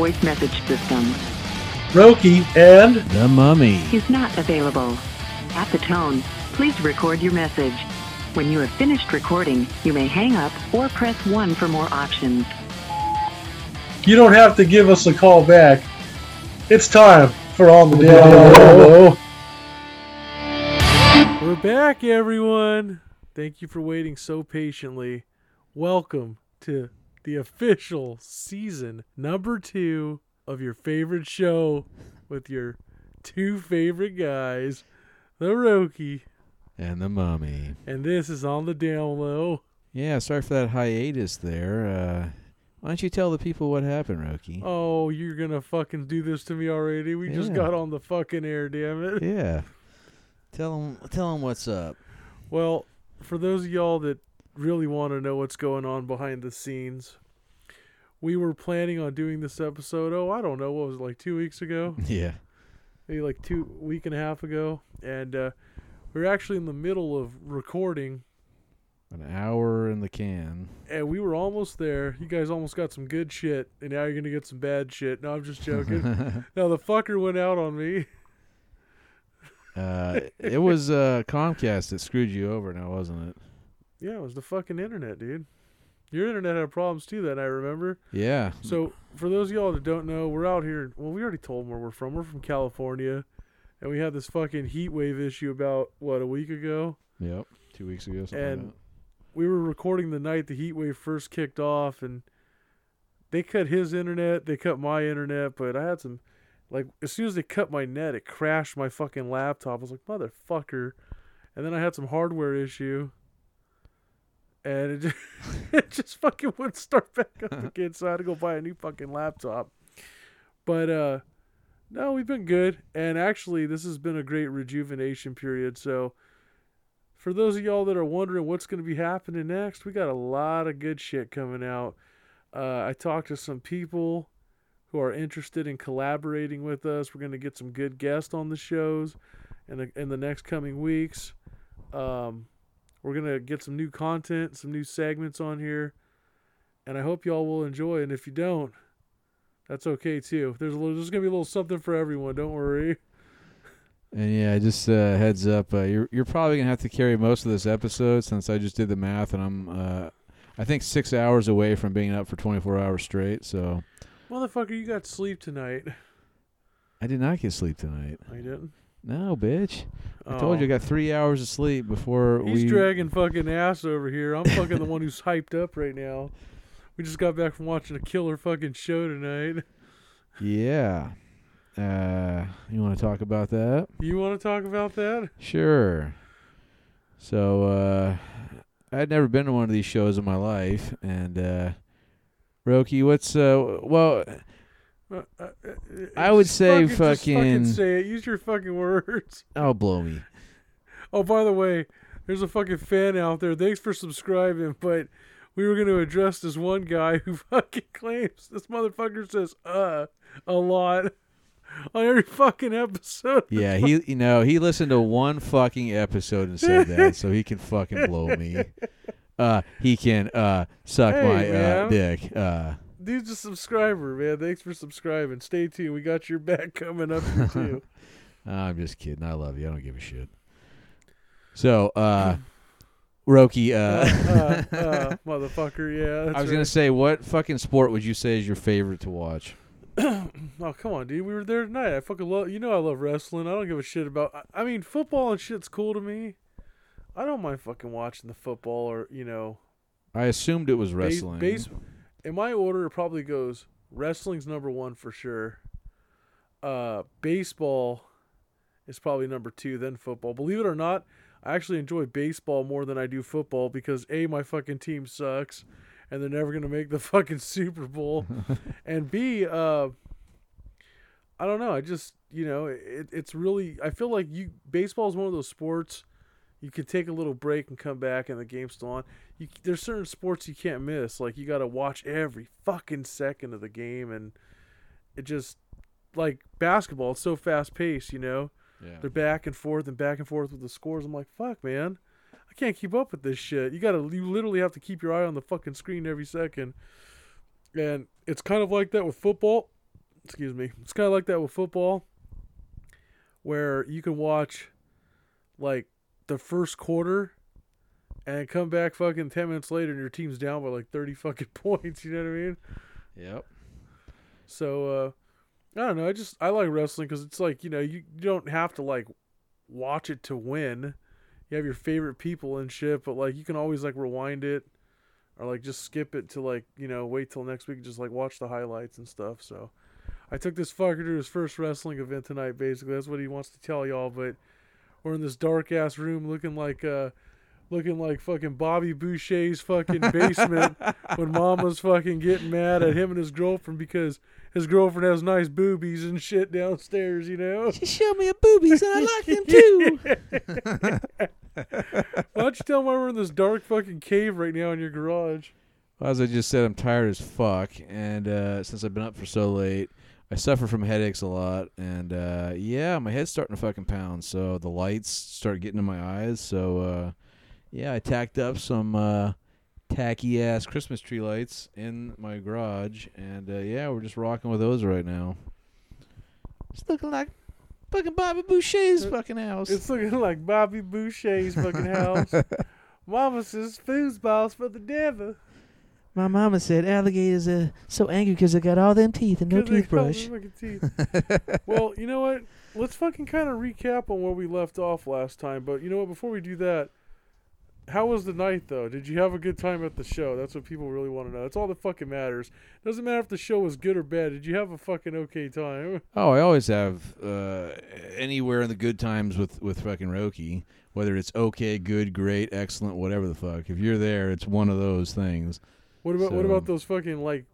voice message system Roki and The Mummy. is not available. At the tone, please record your message. When you have finished recording, you may hang up or press 1 for more options. you don't have to give us a call back. It's time for On the Down We're back, everyone. Thank you for waiting so patiently. Welcome to the official season number two of your favorite show with your two favorite guys, the Roki, And The Mummy. and this is on the down low. Yeah, sorry for that hiatus there. Uh, why don't you tell the people what happened, Roki? Oh, you're gonna fucking do this to me already? We just got on the fucking air, damn it. Yeah. Tell them, tell them what's up. Well, for those of y'all that really want to know what's going on behind the scenes, we were planning on doing this episode. Oh, I don't know, what was it like two weeks ago? Yeah. Maybe like two week and a half ago, and uh, we were actually in the middle of recording, An hour in the can. and we were almost there. You guys almost got some good shit, and now you're gonna get some bad shit. No, I'm just joking. now the fucker went out on me. uh, it was uh, Comcast that screwed you over now, wasn't it? Yeah, it was the fucking internet, dude. Your internet had problems too. That I remember. Yeah. So, for those of y'all that don't know, we're out here. Well, we already told them where we're from. We're from California, and we had this fucking heat wave issue about what a week ago. Yep. Two weeks ago. Something And like We were recording the night the heat wave first kicked off, and they cut his internet. They cut my internet, but I had some. Like as soon as they cut my net, it crashed my fucking laptop. I was like, motherfucker. And then I had some hardware issue. And it just, it just fucking wouldn't start back up again. So I had to go buy a new fucking laptop. But uh no, we've been good. And actually this has been a great rejuvenation period. So for those of y'all that are wondering what's gonna be happening next, we got a lot of good shit coming out. Uh, I talked to some people who are interested in collaborating with us. We're going to get some good guests on the shows in the, in the next coming weeks. Um, we're going to get some new content, some new segments on here, and I hope y'all will enjoy. And if you don't, that's okay too. There's a little, there's going to be a little something for everyone. Don't worry. And yeah, just uh, heads up, uh, you're you're probably gonna have to carry most of this episode since I just did the math and I'm uh, I think six hours away from being up for 24 hours straight. So Motherfucker, you got sleep tonight. I did not get sleep tonight. I didn't. No, bitch. I told you I Oh. got three hours of sleep before He's we. dragging fucking ass over here. I'm fucking the one who's hyped up right now. We just got back from watching a killer fucking show tonight. Yeah. Uh, you want to talk about that? You want to talk about that? Sure. So uh, I'd never been to one of these shows in my life, and uh, Roki, what's uh, well, Uh, uh, uh, I would say just fucking fucking- say it. Use your fucking words. oh, blow me. Oh, by the way, there's a fucking fan out there. Thanks for subscribing, but we were going to address this one guy who fucking claims this motherfucker says "uh" a lot on every fucking episode. Yeah, he you know he listened to one fucking episode and said that, so he can fucking blow me. Uh, he can uh suck Hey, my uh, dick. Uh, Dude's a subscriber, man. Thanks for subscribing. Stay tuned. We got your back coming up here too. I'm just kidding. I love you. I don't give a shit. So, uh, Roki, uh, uh, uh, motherfucker. Yeah. That's I was right. gonna say, what fucking sport would you say is your favorite to watch? Oh come on, dude. We were there tonight. I fucking love. You know I love wrestling. I don't give a shit about. I- I mean, football and shit's cool to me. I don't mind fucking watching the football or you know. I assumed it was base- wrestling. Base, in my order, it probably goes wrestling's number one for sure. Uh, baseball is probably number two, then football. Believe it or not, I actually enjoy baseball more than I do football because a my fucking team sucks, and they're never gonna make the fucking Super Bowl, and b uh, I don't know. I just you know it, it's really I feel like you baseball is one of those sports you can take a little break and come back and the game's still on. You there's certain sports you can't miss. Like you got to watch every fucking second of the game, and it just like basketball. It's so fast paced, you know. yeah. They're back and forth and back and forth with the scores. I'm like, fuck, man, I can't keep up with this shit. You gotta, you literally have to keep your eye on the fucking screen every second. And it's kind of like that with football. excuse me. It's kind of like that with football, where you can watch like the first quarter and come back fucking ten minutes later and your team's down by like thirty fucking points. You know what I mean? Yep. So uh I don't know. I just I like wrestling because it's like you know you, you don't have to like watch it to win. You have your favorite people and shit, but like you can always like rewind it or like just skip it to like you know wait till next week and just like watch the highlights and stuff. So I took this fucker to his first wrestling event tonight. Basically, that's what he wants to tell y'all. But we're in this dark ass room looking like uh looking like fucking Bobby Boucher's fucking basement when Mama's fucking getting mad at him and his girlfriend because his girlfriend has nice boobies and shit downstairs, you know? She showed me her boobies and I like them too. Why don't you tell them why we're in this dark fucking cave right now in your garage? Well, as I just said, I'm tired as fuck, and uh, since I've been up for so late, I suffer from headaches a lot, and uh, yeah, my head's starting to fucking pound. So the lights start getting in my eyes. So uh, yeah, I tacked up some uh, tacky ass Christmas tree lights in my garage, and uh, yeah, we're just rocking with those right now. It's looking like fucking Bobby Boucher's fucking house. It's looking like Bobby Boucher's fucking house. Mama says foosballs for the devil. My mama said alligators are so angry because they got all them teeth and no toothbrush. teeth. well, you know what? Let's fucking kind of recap on where we left off last time. But you know what? Before we do that, how was the night though? Did you have a good time at the show? That's what people really want to know. That's all that fucking matters. Doesn't matter if the show was good or bad. Did you have a fucking okay time? Oh, I always have uh, anywhere in the good times with with fucking Roki, whether it's okay, good, great, excellent, whatever the fuck. If you're there, it's one of those things. What about what about those fucking like?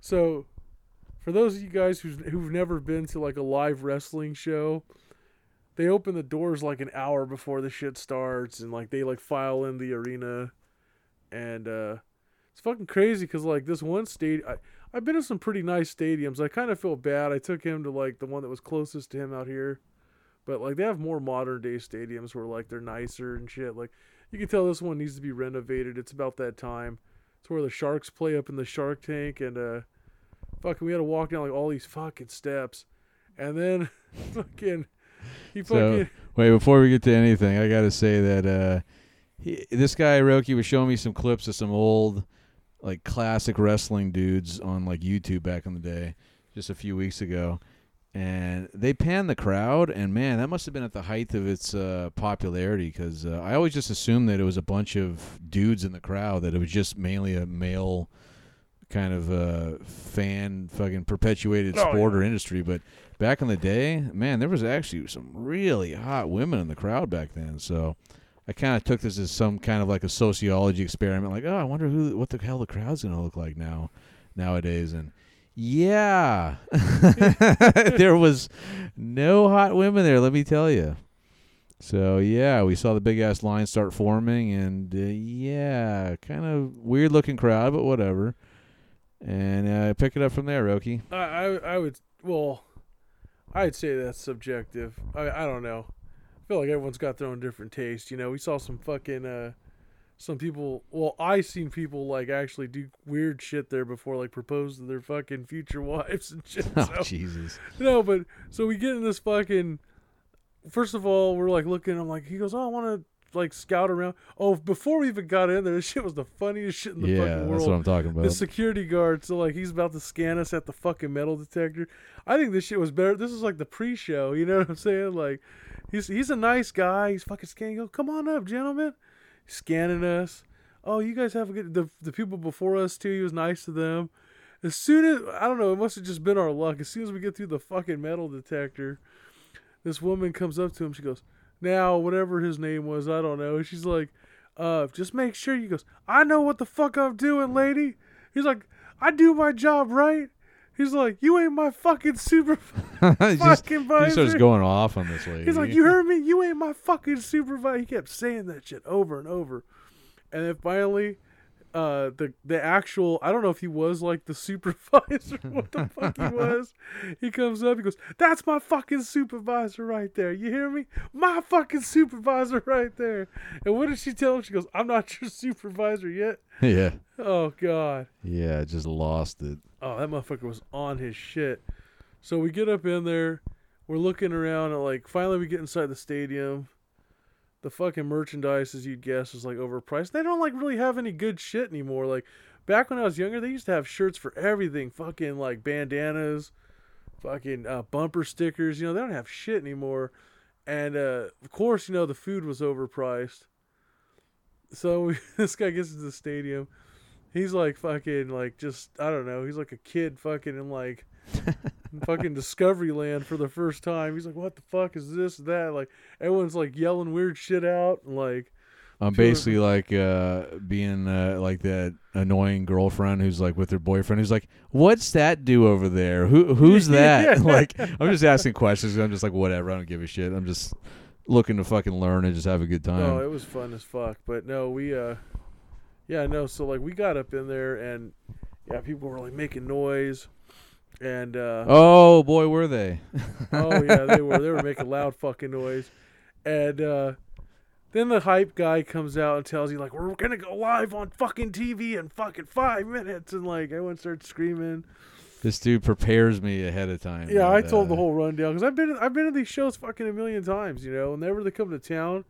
So, for those of you guys who's who've never been to like a live wrestling show, they open the doors like an hour before the shit starts, and like they like file in the arena, and uh it's fucking crazy because like this one state, I I've been to some pretty nice stadiums. I kind of feel bad. I took him to like the one that was closest to him out here, but like they have more modern day stadiums where like they're nicer and shit. Like you can tell this one needs to be renovated. It's about that time. It's where the sharks play up in the shark tank and uh fucking we had to walk down like all these fucking steps. And then fucking he So- fucking Wait, before we get to anything, I got to say that uh, he, this guy Roki was showing me some clips of some old, like classic wrestling dudes on like YouTube back in the day, just a few weeks ago, and they panned the crowd, and man, that must have been at the height of its uh, popularity because uh, I always just assumed that it was a bunch of dudes in the crowd, that it was just mainly a male kind of uh, fan fucking perpetuated Oh, sport yeah. or industry, but back in the day, man, there was actually some really hot women in the crowd back then. So I kind of took this as some kind of like a sociology experiment. Like, oh, I wonder who, what the hell the crowd's gonna look like now, nowadays. And yeah, there was no hot women there. Let me tell you. So yeah, we saw the big ass line start forming, and uh, yeah, kind of weird looking crowd, but whatever. And uh, pick it up from there, Roki. I, I I would well I'd say that's subjective. I I don't know. I feel like everyone's got their own different taste. You know, we saw some fucking uh some people well, I seen people like actually do weird shit there before like propose to their fucking future wives and shit. Oh so- Jesus! No, but so we get in this fucking. First of all, we're like looking. I'm like, he goes, "Oh, I want to like scout around." Oh, before we even got in there, this shit was the funniest shit in the fucking world. yeah, that's what I'm talking about. The security guard, so like he's about to scan us at the fucking metal detector. I think this shit was better. This is like the pre-show. You know what I'm saying? Like, he's he's a nice guy. He's fucking scanning. He goes, Come on up, gentlemen. Scanning us. Oh, you guys have a good. The the people before us too. He was nice to them. As soon as I don't know, it must have just been our luck. As soon as we get through the fucking metal detector, this woman comes up to him. She goes, "Now, whatever his name was, I don't know." She's like, "Uh, just make sure." He goes, "I know what the fuck I'm doing, lady." He's like, "I do my job right." He's like, "You ain't my fucking super he just, fucking he starts going off on this lady. He's like, "You heard me? You ain't my fucking supervisor." He kept saying that shit over and over, and then finally, uh, the the actual I don't know if he was like the supervisor, what the fuck he was. He comes up, he goes, "That's my fucking supervisor right there. You hear me? My fucking supervisor right there." And what did she tell him? She goes, "I'm not your supervisor yet." yeah, Oh God. yeah, just lost it. Oh, that motherfucker was on his shit. So we get up in there, we're looking around at like finally we get inside the stadium. The fucking merchandise, as you'd guess, is like overpriced. They don't like really have any good shit anymore. Like back when I was younger, they used to have shirts for everything, fucking like bandanas, fucking uh, bumper stickers. You know, they don't have shit anymore. And uh, of course, you know the food was overpriced. So we, this guy gets to the stadium. He's like fucking like just I don't know. He's like a kid fucking in like fucking Discovery Land for the first time. He's like, "What the fuck is this? That?" Like everyone's like yelling weird shit out. And, like I'm basically like uh, being uh, like that annoying girlfriend who's like with her boyfriend who's like, "What's that do over there? Who who's that?" Yeah. like I'm just asking questions. I'm just like, whatever. I don't give a shit. I'm just looking to fucking learn and just have a good time. No, it was fun as fuck. But no, we uh yeah, no, so like we got up in there and yeah, people were like making noise and uh oh boy, were they? oh yeah, they were they were making loud fucking noise. And uh then the hype guy comes out and tells you like we're gonna go live on fucking TV in fucking five minutes and like everyone starts screaming. This dude prepares me ahead of time. Yeah, I told the uh, whole rundown because I've been I've been to these shows fucking a million times, you know. Whenever they come to town,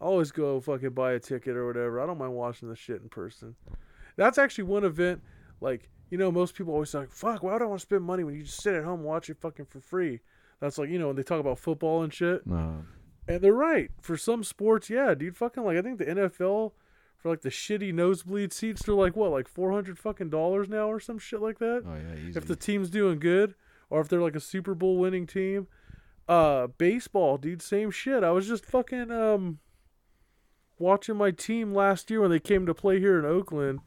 I always go fucking buy a ticket or whatever. I don't mind watching the shit in person. That's actually one event. Like you know, most people always say, "Fuck, why would I want to spend money when you just sit at home and watch it fucking for free?" That's like you know when they talk about football and shit, No. and they're right. For some sports, yeah, dude, fucking like I think the NFL for like the shitty nosebleed seats, they're like what, like four hundred fucking dollars now or some shit like that Oh yeah, easy. if the team's doing good or if they're like a Super Bowl winning team. Uh baseball, dude, same shit. I was just fucking um watching my team last year when they came to play here in Oakland.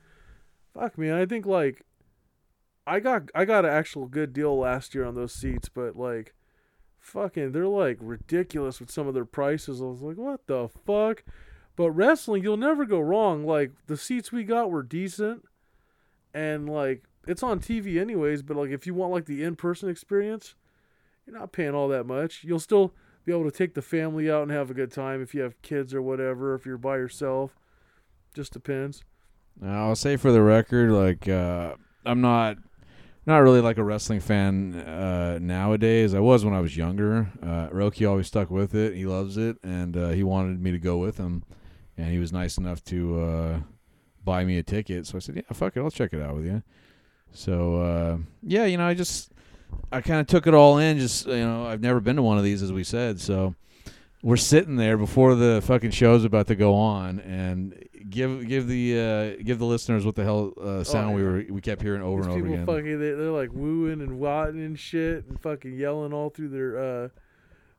Fuck man, I think like I got I got an actual good deal last year on those seats, but like fucking they're like ridiculous with some of their prices. I was like, what the fuck? But wrestling, you'll never go wrong. Like the seats we got were decent and like it's on TV anyways, but like if you want like the in-person experience, you're not paying all that much. You'll still be able to take the family out and have a good time if you have kids or whatever, if you're by yourself. Just depends. Now, I'll say for the record, like uh, I'm not not really like a wrestling fan uh, nowadays. I was when I was younger. Uh, Roki always stuck with it. He loves it, and uh, he wanted me to go with him. And he was nice enough to uh, buy me a ticket. So I said, "Yeah, fuck it, I'll check it out with you." So uh, yeah, you know, I just I kind of took it all in. Just you know, I've never been to one of these, as we said. So we're sitting there before the fucking show's about to go on, and give give the uh, give the listeners what the hell uh, sound we were we kept hearing over and over people again. fucking they, they're like wooing and watting and shit and fucking yelling all through their uh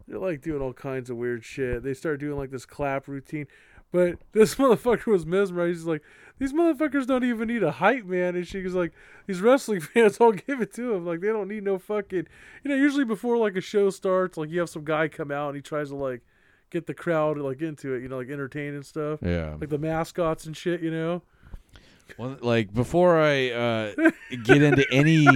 they're like doing all kinds of weird shit. They start doing like this clap routine. But this motherfucker was mesmerized. He's like, these motherfuckers don't even need a hype man. And she was like, these wrestling fans all give it to him. Like they don't need no fucking you know, usually before like a show starts, like you have some guy come out and he tries to like get the crowd like into it, you know, like entertain and stuff. Yeah. Like the mascots and shit, you know? Well, like before I uh, get into any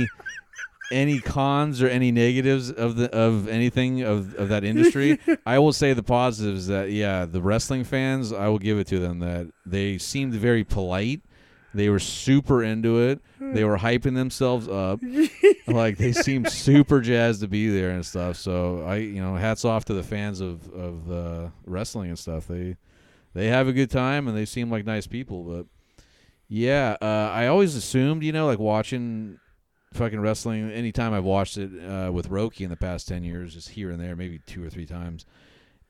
any cons or any negatives of the of anything of of that industry, I will say the positives that yeah, the wrestling fans, I will give it to them that they seemed very polite. They were super into it. They were hyping themselves up. like they seemed super jazzed to be there and stuff. So I, you know, hats off to the fans of of uh, wrestling and stuff. They they have a good time and they seem like nice people. But yeah, uh, I always assumed, you know, like watching fucking wrestling. Anytime I've watched it uh, with Roki in the past ten years, just here and there, maybe two or three times,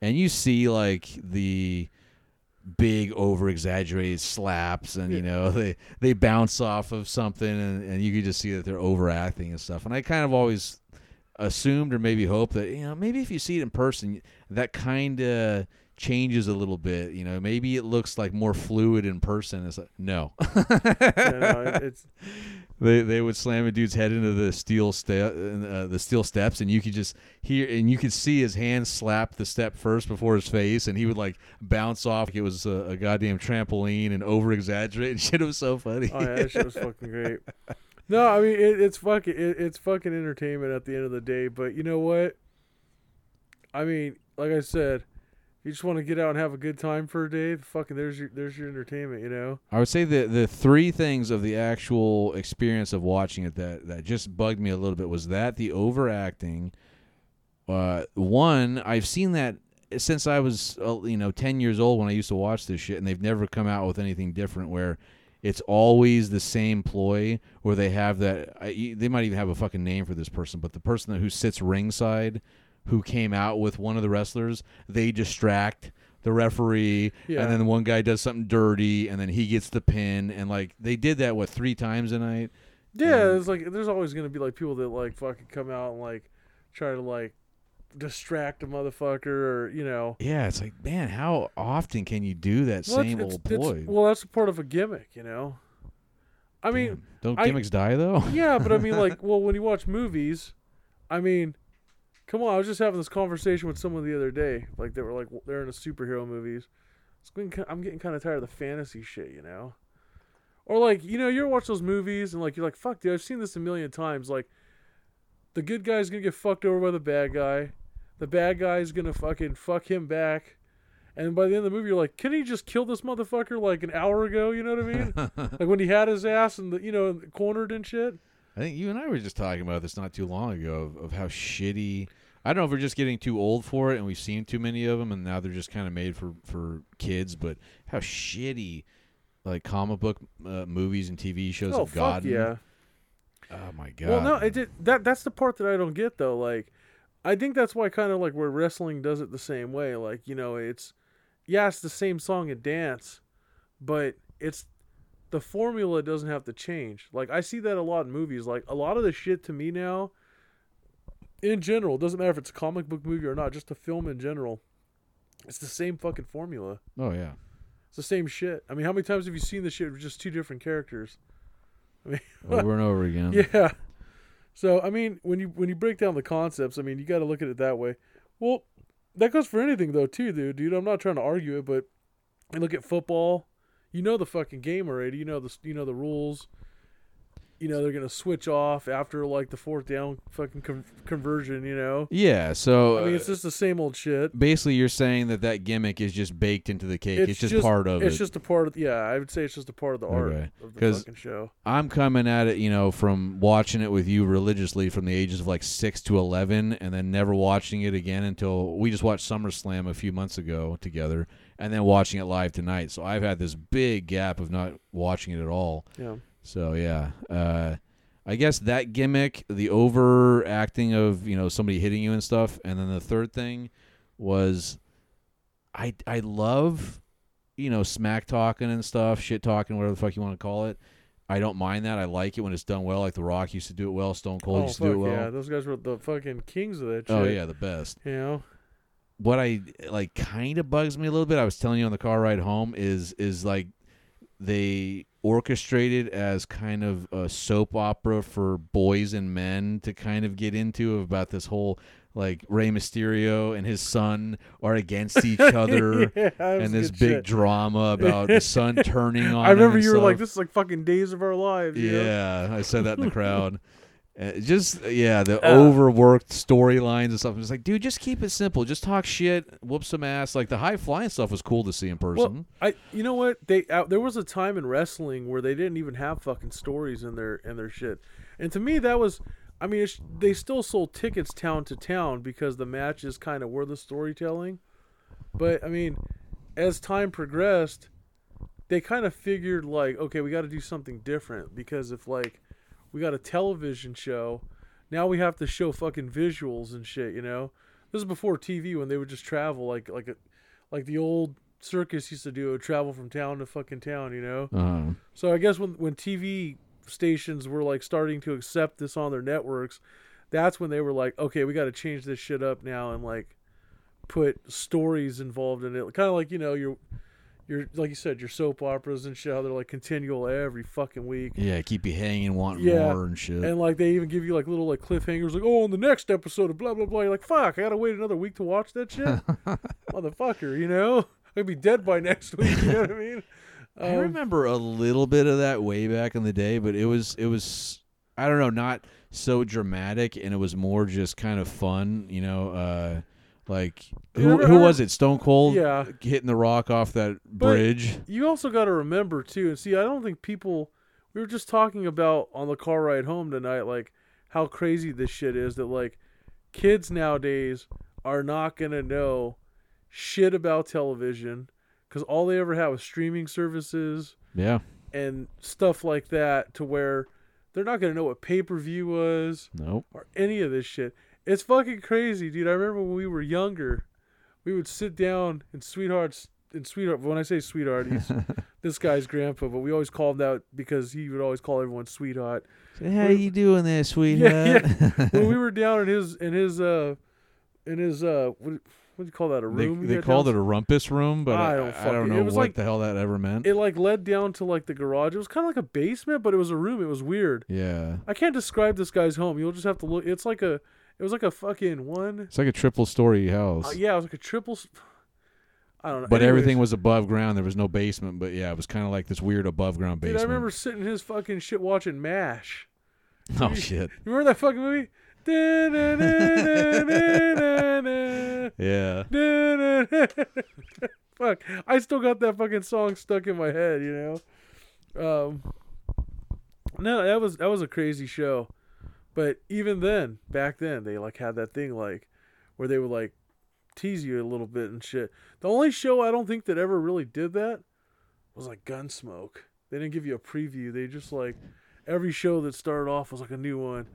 and you see like the big over exaggerated slaps and you know they they bounce off of something and, and you can just see that they're overacting and stuff. And i kind of always assumed or maybe hoped that you know maybe if you see it in person that kind of changes a little bit you know. Maybe it looks like more fluid in person. It's like no. Yeah, no, it- it's they they would slam a dude's head into the steel step uh, the steel steps and you could just hear and you could see his hand slap the step first before his face and he would like bounce off like it was a, a goddamn trampoline and over exaggerate and shit it was so funny Oh yeah, that shit was fucking great. No, I mean it, it's fucking it, it's fucking entertainment at the end of the day. But you know what? I mean, like I said, You just want to get out and have a good time for a day. Fucking there's your there's your entertainment. You know. I would say the the three things of the actual experience of watching it that that just bugged me a little bit was that the overacting. Uh, one, I've seen that since I was uh, you know ten years old when I used to watch this shit, and they've never come out with anything different where it's always the same ploy where they have that. I, they might even have a fucking name for this person, but the person that, who sits ringside, who came out with one of the wrestlers, they distract the referee, Yeah. and then one guy does something dirty, and then he gets the pin, and like they did that what three times a night. Yeah, it's like there's always gonna be like people that like fucking come out and like try to like distract a motherfucker or you know. Yeah, it's like man, how often can you do that Well, it's- same it's- old it's- ploy? well, that's part of a gimmick, you know. I mean, don't I- gimmicks die though? yeah, but I mean, like, well, when you watch movies, I mean, come on, I was just having this conversation with someone the other day. Like, they were like, they're in a superhero movies. It's getting I'm getting kind of tired of the fantasy shit, you know. Or like, you know, you're watching those movies and like you're like, fuck, dude, I've seen this a million times. Like, the good guy's gonna get fucked over by the bad guy. The bad guy's gonna fucking fuck him back. And by the end of the movie, you're like, can he just kill this motherfucker like an hour ago? You know what I mean? like when he had his ass and the, you know cornered and shit. I think you and I were just talking about this not too long ago of, of how shitty. I don't know if we're just getting too old for it and we've seen too many of them and now they're just kind of made for for kids. But how shitty, like comic book uh, movies and TV shows Oh have gotten. yeah! Oh my god. Well, no, it did. That that's the part that I don't get though. Like, I think that's why kind of like where wrestling does it the same way. Like, you know, it's yeah, it's the same song and dance, but it's the formula doesn't have to change. Like, I see that a lot in movies. Like, a lot of the shit to me now, in general, it doesn't matter if it's a comic book movie or not, just a film in general. It's the same fucking formula. Oh yeah. It's the same shit. I mean, how many times have you seen this shit with just two different characters? I mean, Over and over again. Yeah. So I mean, when you when you break down the concepts, I mean, you got to look at it that way. Well, that goes for anything though, too, dude. Dude, I'm not trying to argue it, but you look at football. You know the fucking game already. You know the you know the rules. You know they're gonna switch off after like the fourth down fucking con- conversion. You know. Yeah. So I mean, it's just the same old shit. basically, you're saying that that gimmick is just baked into the cake. It's, just, part of It's it. just a part of. Yeah, I would say it's just a part of the art Okay. of the fucking show. I'm coming at it, you know, from watching it with you religiously from the ages of like six to eleven, and then never watching it again until we just watched SummerSlam a few months ago together, and then watching it live tonight. So I've had this big gap of not watching it at all. Yeah. So yeah, uh, I guess that gimmick, the overacting of you know somebody hitting you and stuff, and then the third thing was, I I love, you know, smack talking and stuff, shit talking, whatever the fuck you want to call it. I don't mind that. I like it when it's done well, like The Rock used to do it well, Stone Cold oh used to do it well. yeah! Those guys were the fucking kings of that shit. oh yeah, the best You know. what I like kind of bugs me a little bit. I was telling you on the car ride home is is like they orchestrated as kind of a soap opera for boys and men to kind of get into about this whole like Rey Mysterio and his son are against each other Yeah, and this big shit. drama about the son turning on I remember you were like, "This is like fucking days of our lives." you know? Yeah, I said that in the crowd. Uh, just yeah, the Uh. overworked storylines and stuff. It's like, dude, just keep it simple. Just talk shit, whoop some ass. Like the high flying stuff was cool to see in person. Well, I you know what they uh, there was a time in wrestling where they didn't even have fucking stories in their in their shit, and to me that was, I mean, it's, they still sold tickets town to town because the matches kind of were the storytelling, but I mean, as time progressed, they kind of figured like, okay, we got to do something different because if like we got a television show, now we have to show fucking visuals and shit, you know. This is before TV when they would just travel like like a like the old circus used to do, would travel from town to fucking town, you know. Uh, So I guess when when TV stations were like starting to accept this on their networks, that's when they were like, okay, we got to change this shit up now and like put stories involved in it, kind of like you know your your like you said your soap operas and shit. How they're like continual every fucking week. yeah, keep you hanging, wanting Yeah, more and shit. And like they even give you like little like cliffhangers, like oh, on the next episode of blah blah blah. You're like, fuck, I gotta wait another week to watch that shit, motherfucker. You know, I'd be dead by next week. You know what I mean? I Um, remember a little bit of that way back in the day, but it was it was I don't know, not so dramatic, and it was more just kind of fun, you know. Uh, Like who who was it? Stone Cold Yeah. hitting the rock off that bridge. You also got to remember too, and see, I don't think people. We were just talking about on the car ride home tonight, like how crazy this shit is. That like kids nowadays are not gonna know shit about television because all they ever had was streaming services Yeah. and stuff like that. To where they're not gonna know what pay per view was Nope. or any of this shit. It's fucking crazy, dude. I remember when we were younger, we would sit down in sweethearts in sweetheart. When I say sweetheart, he's this guy's grandpa, but we always called him that because he would always call everyone sweetheart. Say, How you doing there, sweetheart? Yeah, sweetheart? when we were down in his in his uh in his uh what, what do you call that a room? they called it a rumpus room, but I I, don't I, fucking- don't know what like- the hell that ever meant. It like led down to like the garage. It was kind of like a basement, but it was a room. It was weird. yeah. I can't describe this guy's home. You'll just have to look. It's like a. It was like a fucking one. It's like a triple story house. Uh, yeah, it was like a triple. I don't know. But Anyways. everything was above ground. There was no basement. But yeah, it was kind of like this weird above ground Dude, basement. I remember sitting in his fucking shit watching MASH. oh shit. You remember that fucking movie? Yeah. Fuck, I still got that fucking song stuck in my head, you know. Um, no, that was that was a crazy show, but even then, back then, they like had that thing like where they would like tease you a little bit and shit. The only show I don't think that ever really did that was like Gunsmoke. They didn't give you a preview. They just like every show that started off was like a new one.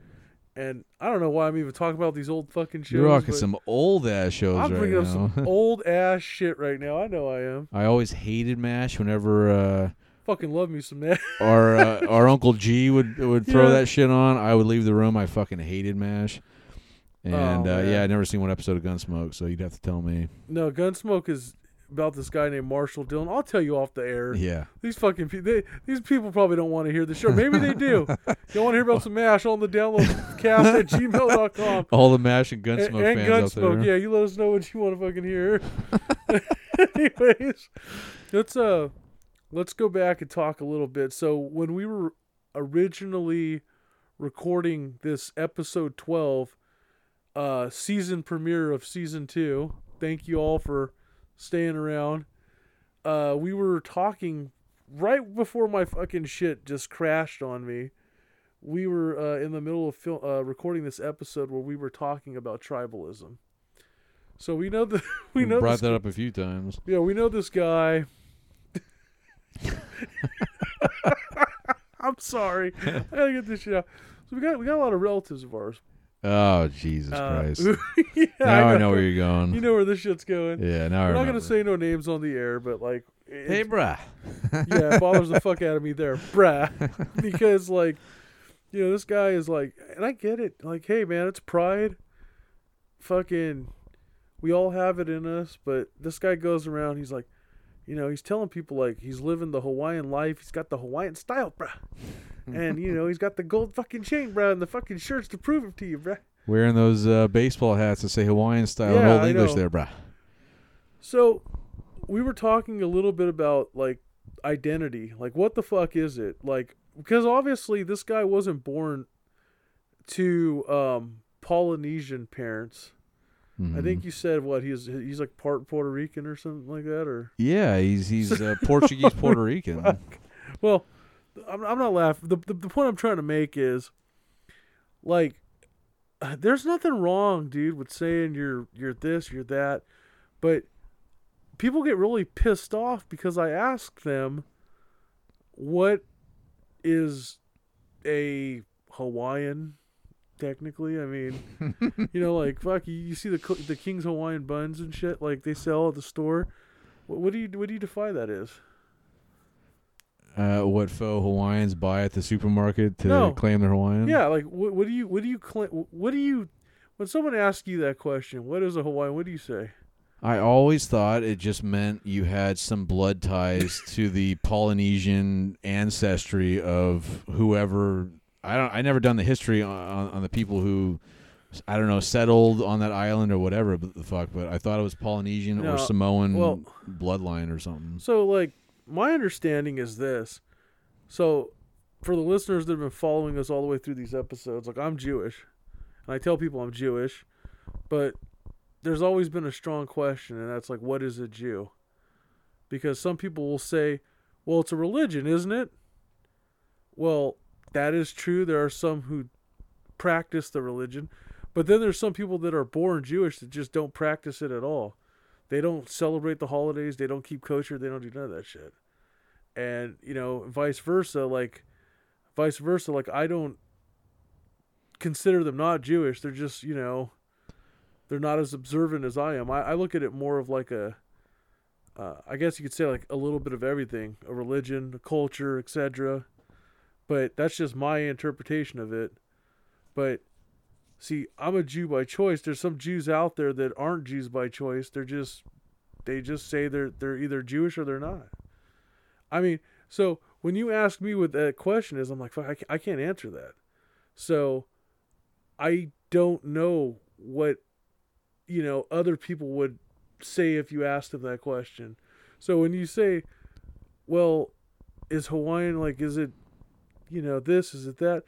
And I don't know why I'm even talking about these old fucking shows. You're rocking some old ass shows I'm right bringing up some old ass shit right now. I know I am. I always hated Mash whenever uh, Fucking love me some mash. our uh, our Uncle G would would throw Yeah. that shit on. I would leave the room. I fucking hated Mash. And Oh, uh, yeah, I never seen one episode of Gunsmoke, so you'd have to tell me. No, Gunsmoke is about this guy named Marshal Dillon. I'll tell you off the air. Yeah. These fucking people, they, these people probably don't want to hear the show. Maybe they do. you want to hear about some MASH on the download cast at gmail.com. All the Mash and And, Gunsmoke and fans Gunsmoke, out there. yeah, you let us know what you want to fucking hear. Anyways, let's uh, let's go back and talk a little bit. So when we were originally recording this episode twelve, uh, season premiere of season two. Thank you all for staying around. Uh, we were talking right before my fucking shit just crashed on me. We were uh, in the middle of fil- uh, recording this episode where we were talking about tribalism. So we know the we We know brought this, that up a few times. yeah we know this guy. I'm sorry. I gotta get this shit out. So we got we got a lot of relatives of ours. Oh Jesus Uh, Christ! yeah, now I know where you're going. You know where this shit's going. yeah, now I We're not remember. gonna say no names on the air, but like, it, Hey, bruh. yeah, it bothers the fuck out of me there, bruh, because like, you know, this guy is like, and I get it. Like, hey man, it's pride. Fucking, we all have it in us, but this guy goes around. He's like, you know, he's telling people like he's living the Hawaiian life. He's got the Hawaiian style, bruh. And you know he's got the gold fucking chain, bruh, and the fucking shirts to prove it to you, bruh. Wearing those uh, baseball hats that say Hawaiian style and Yeah, old I English know. there, bruh. So, we were talking a little bit about like identity. Like, what the fuck is it? Like, because obviously this guy wasn't born to um, Polynesian parents. I Mhm. think you said what he's he's like part Puerto Rican or something like that, or Yeah, he's he's uh, Portuguese Puerto Rican. well, I'm I'm not laughing. The, the the point I'm trying to make is, like, there's nothing wrong, dude, with saying you're you're this, you're that, but people get really pissed off because I ask them, what is a Hawaiian? Technically, I mean, you know, like fuck, you, you see the the King's Hawaiian buns and shit, like they sell at the store. What, what do you what do you define that as? uh, what faux Hawaiians buy at the supermarket to No. claim they're Hawaiian? Yeah, like what, what do you what do you cl- what do you when someone asks you that question? What is a Hawaiian? What do you say? I always thought it just meant you had some blood ties to the Polynesian ancestry of whoever. I don't. I never done the history on, on, the people who, I don't know, settled on that island or whatever but the fuck. But I thought it was Polynesian No, or Samoan well- bloodline or something. So like my understanding is this. So for the listeners that have been following us all the way through these episodes, like I'm Jewish, and I tell people I'm Jewish, but there's always been a strong question, and that's like, what is a Jew? Because some people will say, well, it's a religion, isn't it? Well, that is true. There are some who practice the religion, but then there's some people that are born Jewish that just don't practice it at all. They don't celebrate the holidays. They don't keep kosher. They don't do none of that shit. And you know, vice versa. Like, vice versa. Like, I don't consider them not Jewish. They're just you know, they're not as observant as I am. I, I look at it more of like a, uh, I guess you could say like a little bit of everything: a religion, a culture, etc. But that's just my interpretation of it. But see, I'm a Jew by choice. There's some Jews out there that aren't Jews by choice. They're just they just say they're they're either Jewish or they're not. I mean, so when you ask me what that question is, I'm like, I can't answer that. So I don't know what you know other people would say if you asked them that question. So when you say, well, is Hawaiian like is it you know this is it that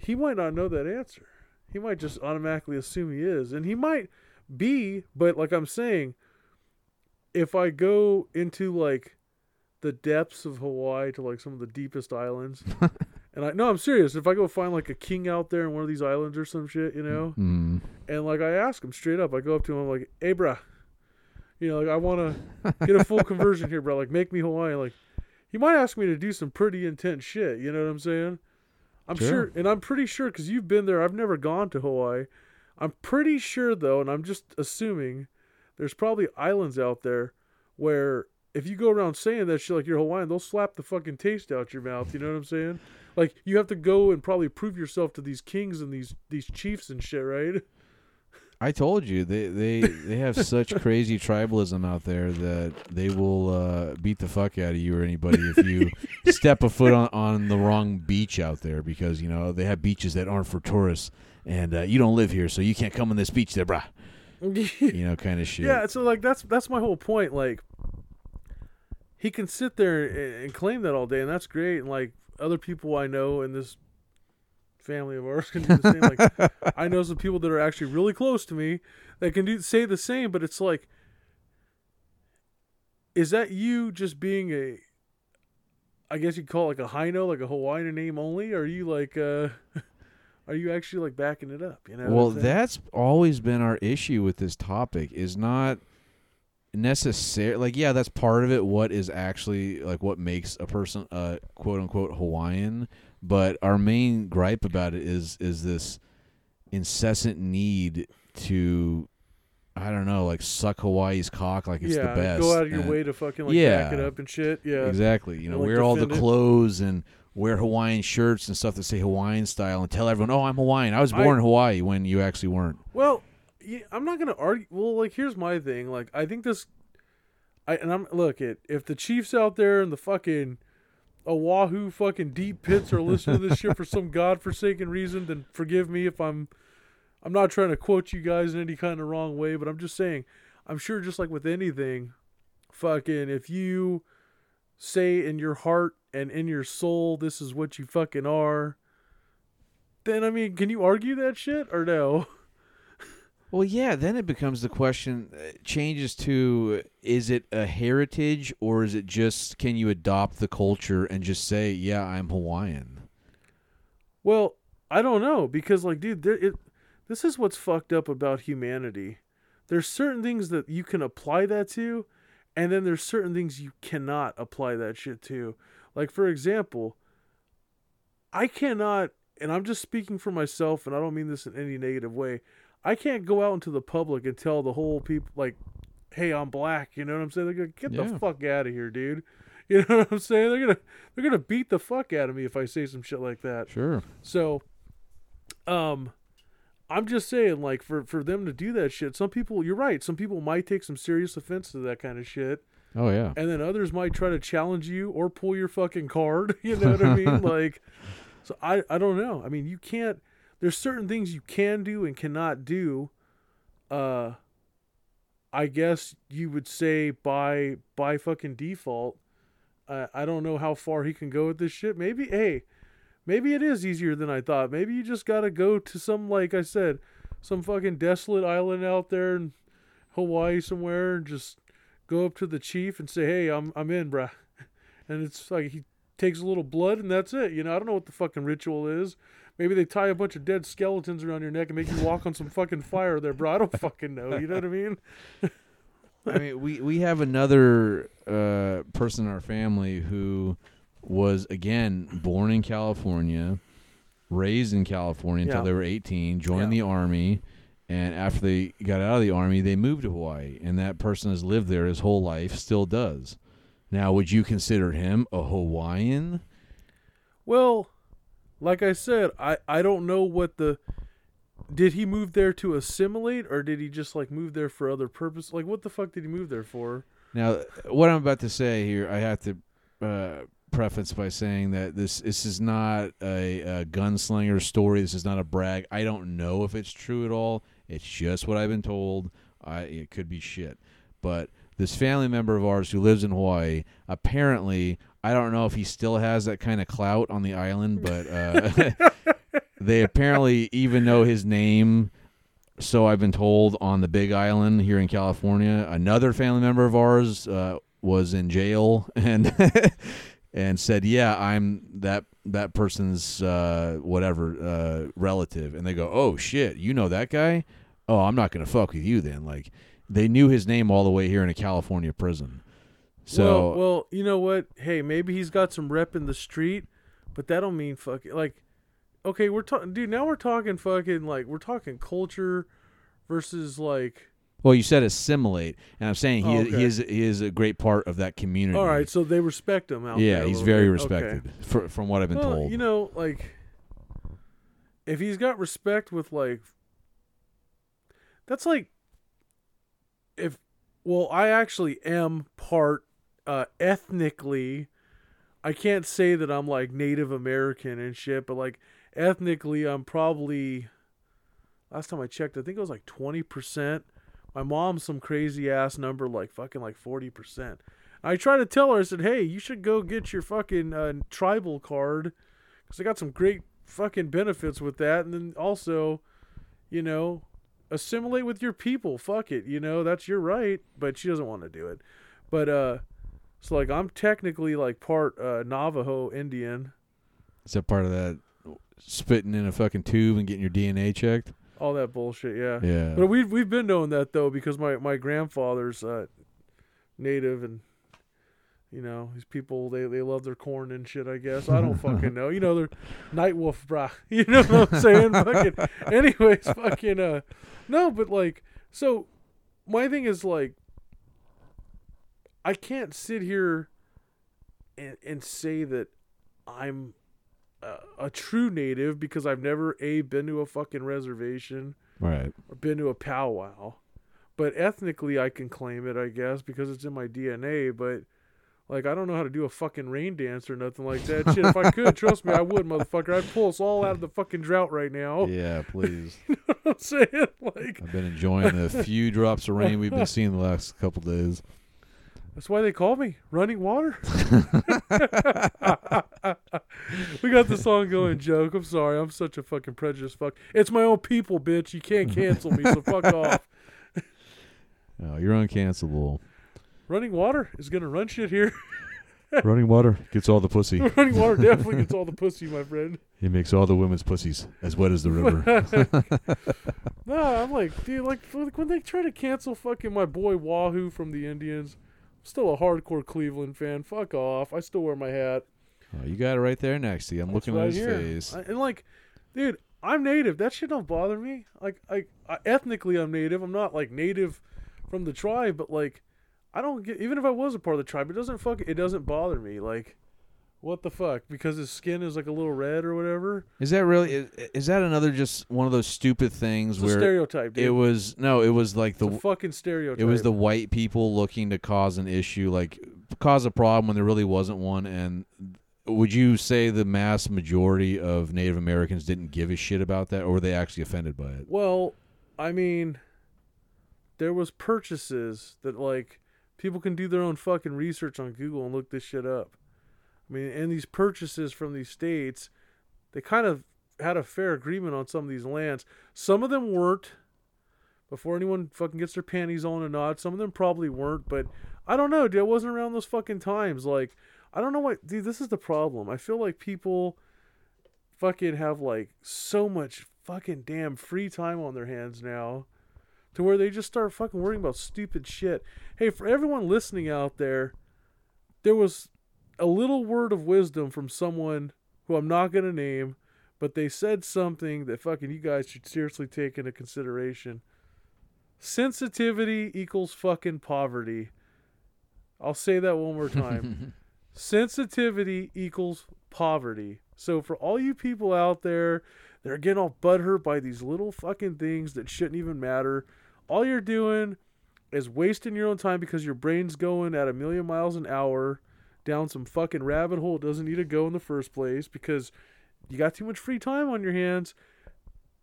he might not know that answer. He might just automatically assume he is. And he might be, but like I'm saying, if I go into like the depths of Hawaii to like some of the deepest islands, and I no, I'm serious. If I go find like a king out there in one of these islands or some shit, you know, Mm. and like I ask him straight up, I go up to him, I'm like, "Hey, bruh, you know, like I want to get a full conversion here, bro. Like, make me Hawaiian." Like, he might ask me to do some pretty intense shit. You know what I'm saying? I'm Sure. sure, and I'm pretty sure because you've been there. I've never gone to Hawaii. I'm pretty sure though, and I'm just assuming there's probably islands out there where if you go around saying that shit like you're Hawaiian, they'll slap the fucking taste out your mouth. You know what I'm saying? Like you have to go and probably prove yourself to these kings and these these chiefs and shit, right? I told you they they they have such crazy tribalism out there that they will uh, beat the fuck out of you or anybody if you step a foot on, on the wrong beach out there because you know they have beaches that aren't for tourists and uh, you don't live here so you can't come on this beach there, brah. You know, kind of shit. Yeah, so like that's that's my whole point. Like he can sit there and, and claim that all day, and that's great. And like other people I know in this family of ours can do the same. Like I know some people that are actually really close to me that can do say the same, but it's like, is that you just being a? I guess you'd call it like a Hino, like a Hawaiian name only. Or are you like, uh, are you actually like backing it up? You know. Well, that's always been our issue with this topic is not necessary like yeah that's part of it what is actually like what makes a person uh quote unquote hawaiian but our main gripe about it is is this incessant need to i don't know like suck hawaii's cock like it's yeah, the best go out of your and- way to fucking like Yeah. back it up and shit. Yeah. Exactly. You know, wear all the defend it. clothes and wear Hawaiian shirts and stuff that say Hawaiian style and tell everyone, "Oh, I'm Hawaiian. I was I- born in Hawaii," when you actually weren't. Well, I'm not gonna argue. Well, like here's my thing. Like I think this, I and I'm look it. If the Chiefs out there and the fucking Oahu fucking deep pits are listening to this shit for some godforsaken reason, then forgive me if I'm. I'm not trying to quote you guys in any kind of wrong way, but I'm just saying. I'm sure, just like with anything, fucking, if you say in your heart and in your soul, this is what you fucking are. Then I mean, can you argue that shit or no? Well, yeah. Then it becomes the question uh, changes to: Is it a heritage or is it just can you adopt the culture and just say, "Yeah, I'm Hawaiian"? Well, I don't know because like dude, there it this is what's fucked up about humanity. There's certain things that you can apply that to and then there's certain things you cannot apply that shit to. Like for example, I cannot and I'm just speaking for myself and I don't mean this in any negative way. I can't go out into the public and tell the whole people like, "Hey, I'm black." You know what I'm saying? They're gonna get Yeah. the fuck out of here, dude. You know what I'm saying? They're gonna they're gonna beat the fuck out of me if I say some shit like that. Sure. So, um, I'm just saying, like, for for them to do that shit, some people, you're right. Some people might take some serious offense to that kind of shit, Oh yeah. and then others might try to challenge you or pull your fucking card. You know what I mean? Like, so I I don't know. I mean, you can't. There's certain things you can do and cannot do. Uh, I guess you would say by by fucking default. I I don't know how far he can go with this shit. Maybe hey, maybe it is easier than I thought. Maybe you just gotta go to some like I said, some fucking desolate island out there in Hawaii somewhere and just go up to the chief and say, "Hey, I'm I'm in, bruh." And it's like he takes a little blood and that's it. You know, I don't know what the fucking ritual is. Maybe they tie a bunch of dead skeletons around your neck and make you walk on some fucking fire there, bro. I don't fucking know. You know what I mean? I mean, we we have another uh, person in our family who was again born in California, raised in California until Yeah. they were 18, joined Yeah. the army, and after they got out of the army, they moved to Hawaii, and that person has lived there his whole life, still does. Now, would you consider him a Hawaiian? Well, like I said, I I don't know what the did he move there to assimilate or did he just like move there for other purpose? Like what the fuck did he move there for? Now, what I'm about to say here, I have to uh, preface by saying that this this is not a, a gunslinger story. This is not a brag. I don't know if it's true at all. It's just what I've been told. I it could be shit, but this family member of ours who lives in Hawaii, apparently, I don't know if he still has that kind of clout on the island, but uh, they apparently even know his name so I've been told on the Big Island here in California. Another family member of ours uh, was in jail and and said, "Yeah, I'm that that person's uh, whatever uh, relative." And they go, "Oh shit, you know that guy? Oh, I'm not gonna fuck with you then." Like they knew his name all the way here in a California prison. So well, well, you know what? Hey, maybe he's got some rep in the street, but that don't mean fucking like. Okay, we're talking, dude. Now we're talking fucking like we're talking culture versus like. well, you said assimilate, and I'm saying he Oh, he is he is a great part of that community. All right, so they respect him out there. yeah, he's very bit. respected Okay. fr from what I've been well, told. you know, like if he's got respect with like that's like if well, I actually am part uh ethnically I can't say that I'm like Native American and shit, but like ethnically I'm probably last time I checked, I think it was like 20%. My mom's some crazy ass number like fucking like 40%. I tried to tell her, I said, hey, you should go get your fucking uh, tribal card because I got some great fucking benefits with that. And then also, you know, assimilate with your people. Fuck it. You know, that's your right. But she doesn't want to do it. But, uh, so like I'm technically like part uh, Navajo Indian. Is that part of that spitting in a fucking tube and getting your DNA checked? All that bullshit, yeah. Yeah. But we've we've been knowing that though because my my grandfather's uh, native and you know these people they they love their corn and shit. I guess I don't fucking know. You know they're night wolf, brah. You know what I'm saying? fucking. Anyways, fucking. Uh, no, but like so, my thing is like, I can't sit here and and say that I'm a, a true native because I've never a been to a fucking reservation right. or been to a powwow. But ethnically, I can claim it, I guess, because it's in my DNA. But like, I don't know how to do a fucking rain dance or nothing like that. Shit, if I could, trust me, I would, motherfucker. I'd pull us all out of the fucking drought right now. Yeah, please. You know what I'm saying? Like, I've been enjoying the few drops of rain we've been seeing the last couple days. That's why they call me running water. we got the song going, joke. I'm sorry, I'm such a fucking prejudiced fuck. It's my own people, bitch. You can't cancel me, so fuck off. Oh, you're uncancelable. Running water is gonna run shit here. Running water gets all the pussy. running water definitely gets all the pussy, my friend. He makes all the women's pussies as wet as the river. No, I'm like, dude, like, like when they try to cancel fucking my boy Wahoo from the Indians, still a hardcore Cleveland fan. Fuck off. I still wear my hat. Oh, you got it right there next to you. I'm It's looking right at his here. face. I- and like, dude, I'm native. That shit don't bother me. Like, I, I ethnically I'm native. I'm not like native from the tribe, but like, I don't get. Even if I was a part of the tribe, it doesn't fuck. It doesn't bother me. Like, what the fuck? Because his skin is like a little red or whatever. Is that really? Is, is that another just one of those stupid things It's a where stereotype, dude. it was? No, it was like the fucking stereotype. It was the white people looking to cause an issue, like cause a problem when there really wasn't one. And would you say the mass majority of Native Americans didn't give a shit about that, or were they actually offended by it? Well, I mean, there was purchases that like people can do their own fucking research on Google and look this shit up. I mean, and these purchases from these states, they kind of had a fair agreement on some of these lands. Some of them weren't. before anyone fucking gets their panties on a knot. Some of them probably weren't, but I don't know, dude. I wasn't around those fucking times. Like, I don't know what, dude. This is the problem. I feel like people fucking have like so much fucking damn free time on their hands now to where they just start fucking worrying about stupid shit. Hey, for everyone listening out there, there was a little word of wisdom from someone who I'm not going to name, but they said something that fucking you guys should seriously take into consideration. Sensitivity equals fucking poverty. I'll say that one more time. Sensitivity equals poverty. So for all you people out there that are getting all butthurt by these little fucking things that shouldn't even matter, all you're doing is wasting your own time because your brain's going at a million miles an hour down some fucking rabbit hole it doesn't need to go in the first place because you got too much free time on your hands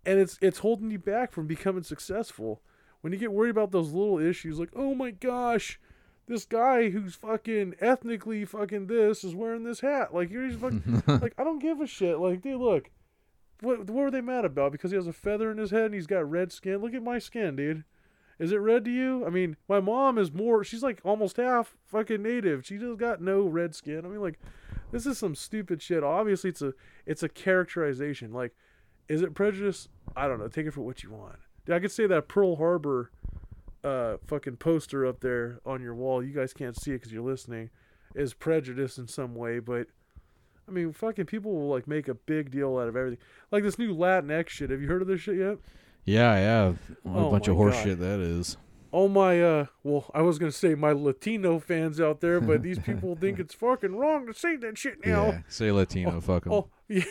and it's it's holding you back from becoming successful. When you get worried about those little issues like, "Oh my gosh, this guy who's fucking ethnically fucking this is wearing this hat." Like you're just fucking like I don't give a shit. Like, dude, look. What what were they mad about? Because he has a feather in his head and he's got red skin. Look at my skin, dude. Is it red to you? I mean, my mom is more. She's like almost half fucking native. She just got no red skin. I mean, like, this is some stupid shit. Obviously, it's a it's a characterization. Like, is it prejudice? I don't know. Take it for what you want. Dude, I could say that Pearl Harbor, uh, fucking poster up there on your wall. You guys can't see it because you're listening. Is prejudice in some way, but I mean, fucking people will like make a big deal out of everything. Like this new Latinx shit. Have you heard of this shit yet? Yeah, yeah. What a Oh bunch of horse God. shit that is. Oh my, uh, well, I was gonna say my Latino fans out there, but these people think it's fucking wrong to say that shit now. Yeah. Say Latino, fuck 'em. Oh, yeah.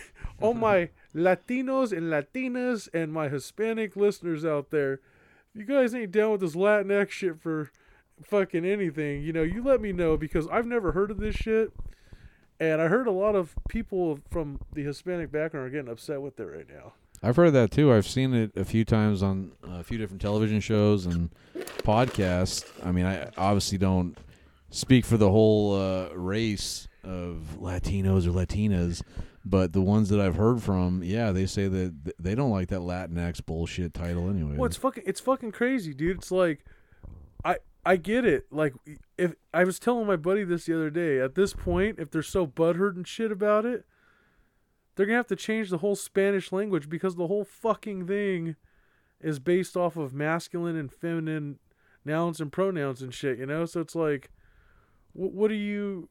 Oh my Latinos and Latinas and my Hispanic listeners out there, if you guys ain't down with this Latinx shit for fucking anything, you know, you let me know because I've never heard of this shit, and I heard a lot of people from the Hispanic background are getting upset with it right now. I've heard that too. I've seen it a few times on a few different television shows and podcasts. I mean, I obviously don't speak for the whole uh, race of Latinos or Latinas, but the ones that I've heard from, yeah, they say that th- they don't like that Latinx bullshit title anyway. Well, it's fucking it's fucking crazy, dude. It's like I I get it. Like if I was telling my buddy this the other day, at this point, if they're so butthurt and shit about it, they're gonna have to change the whole Spanish language because the whole fucking thing is based off of masculine and feminine nouns and pronouns and shit. You know, so it's like, wh- what are you,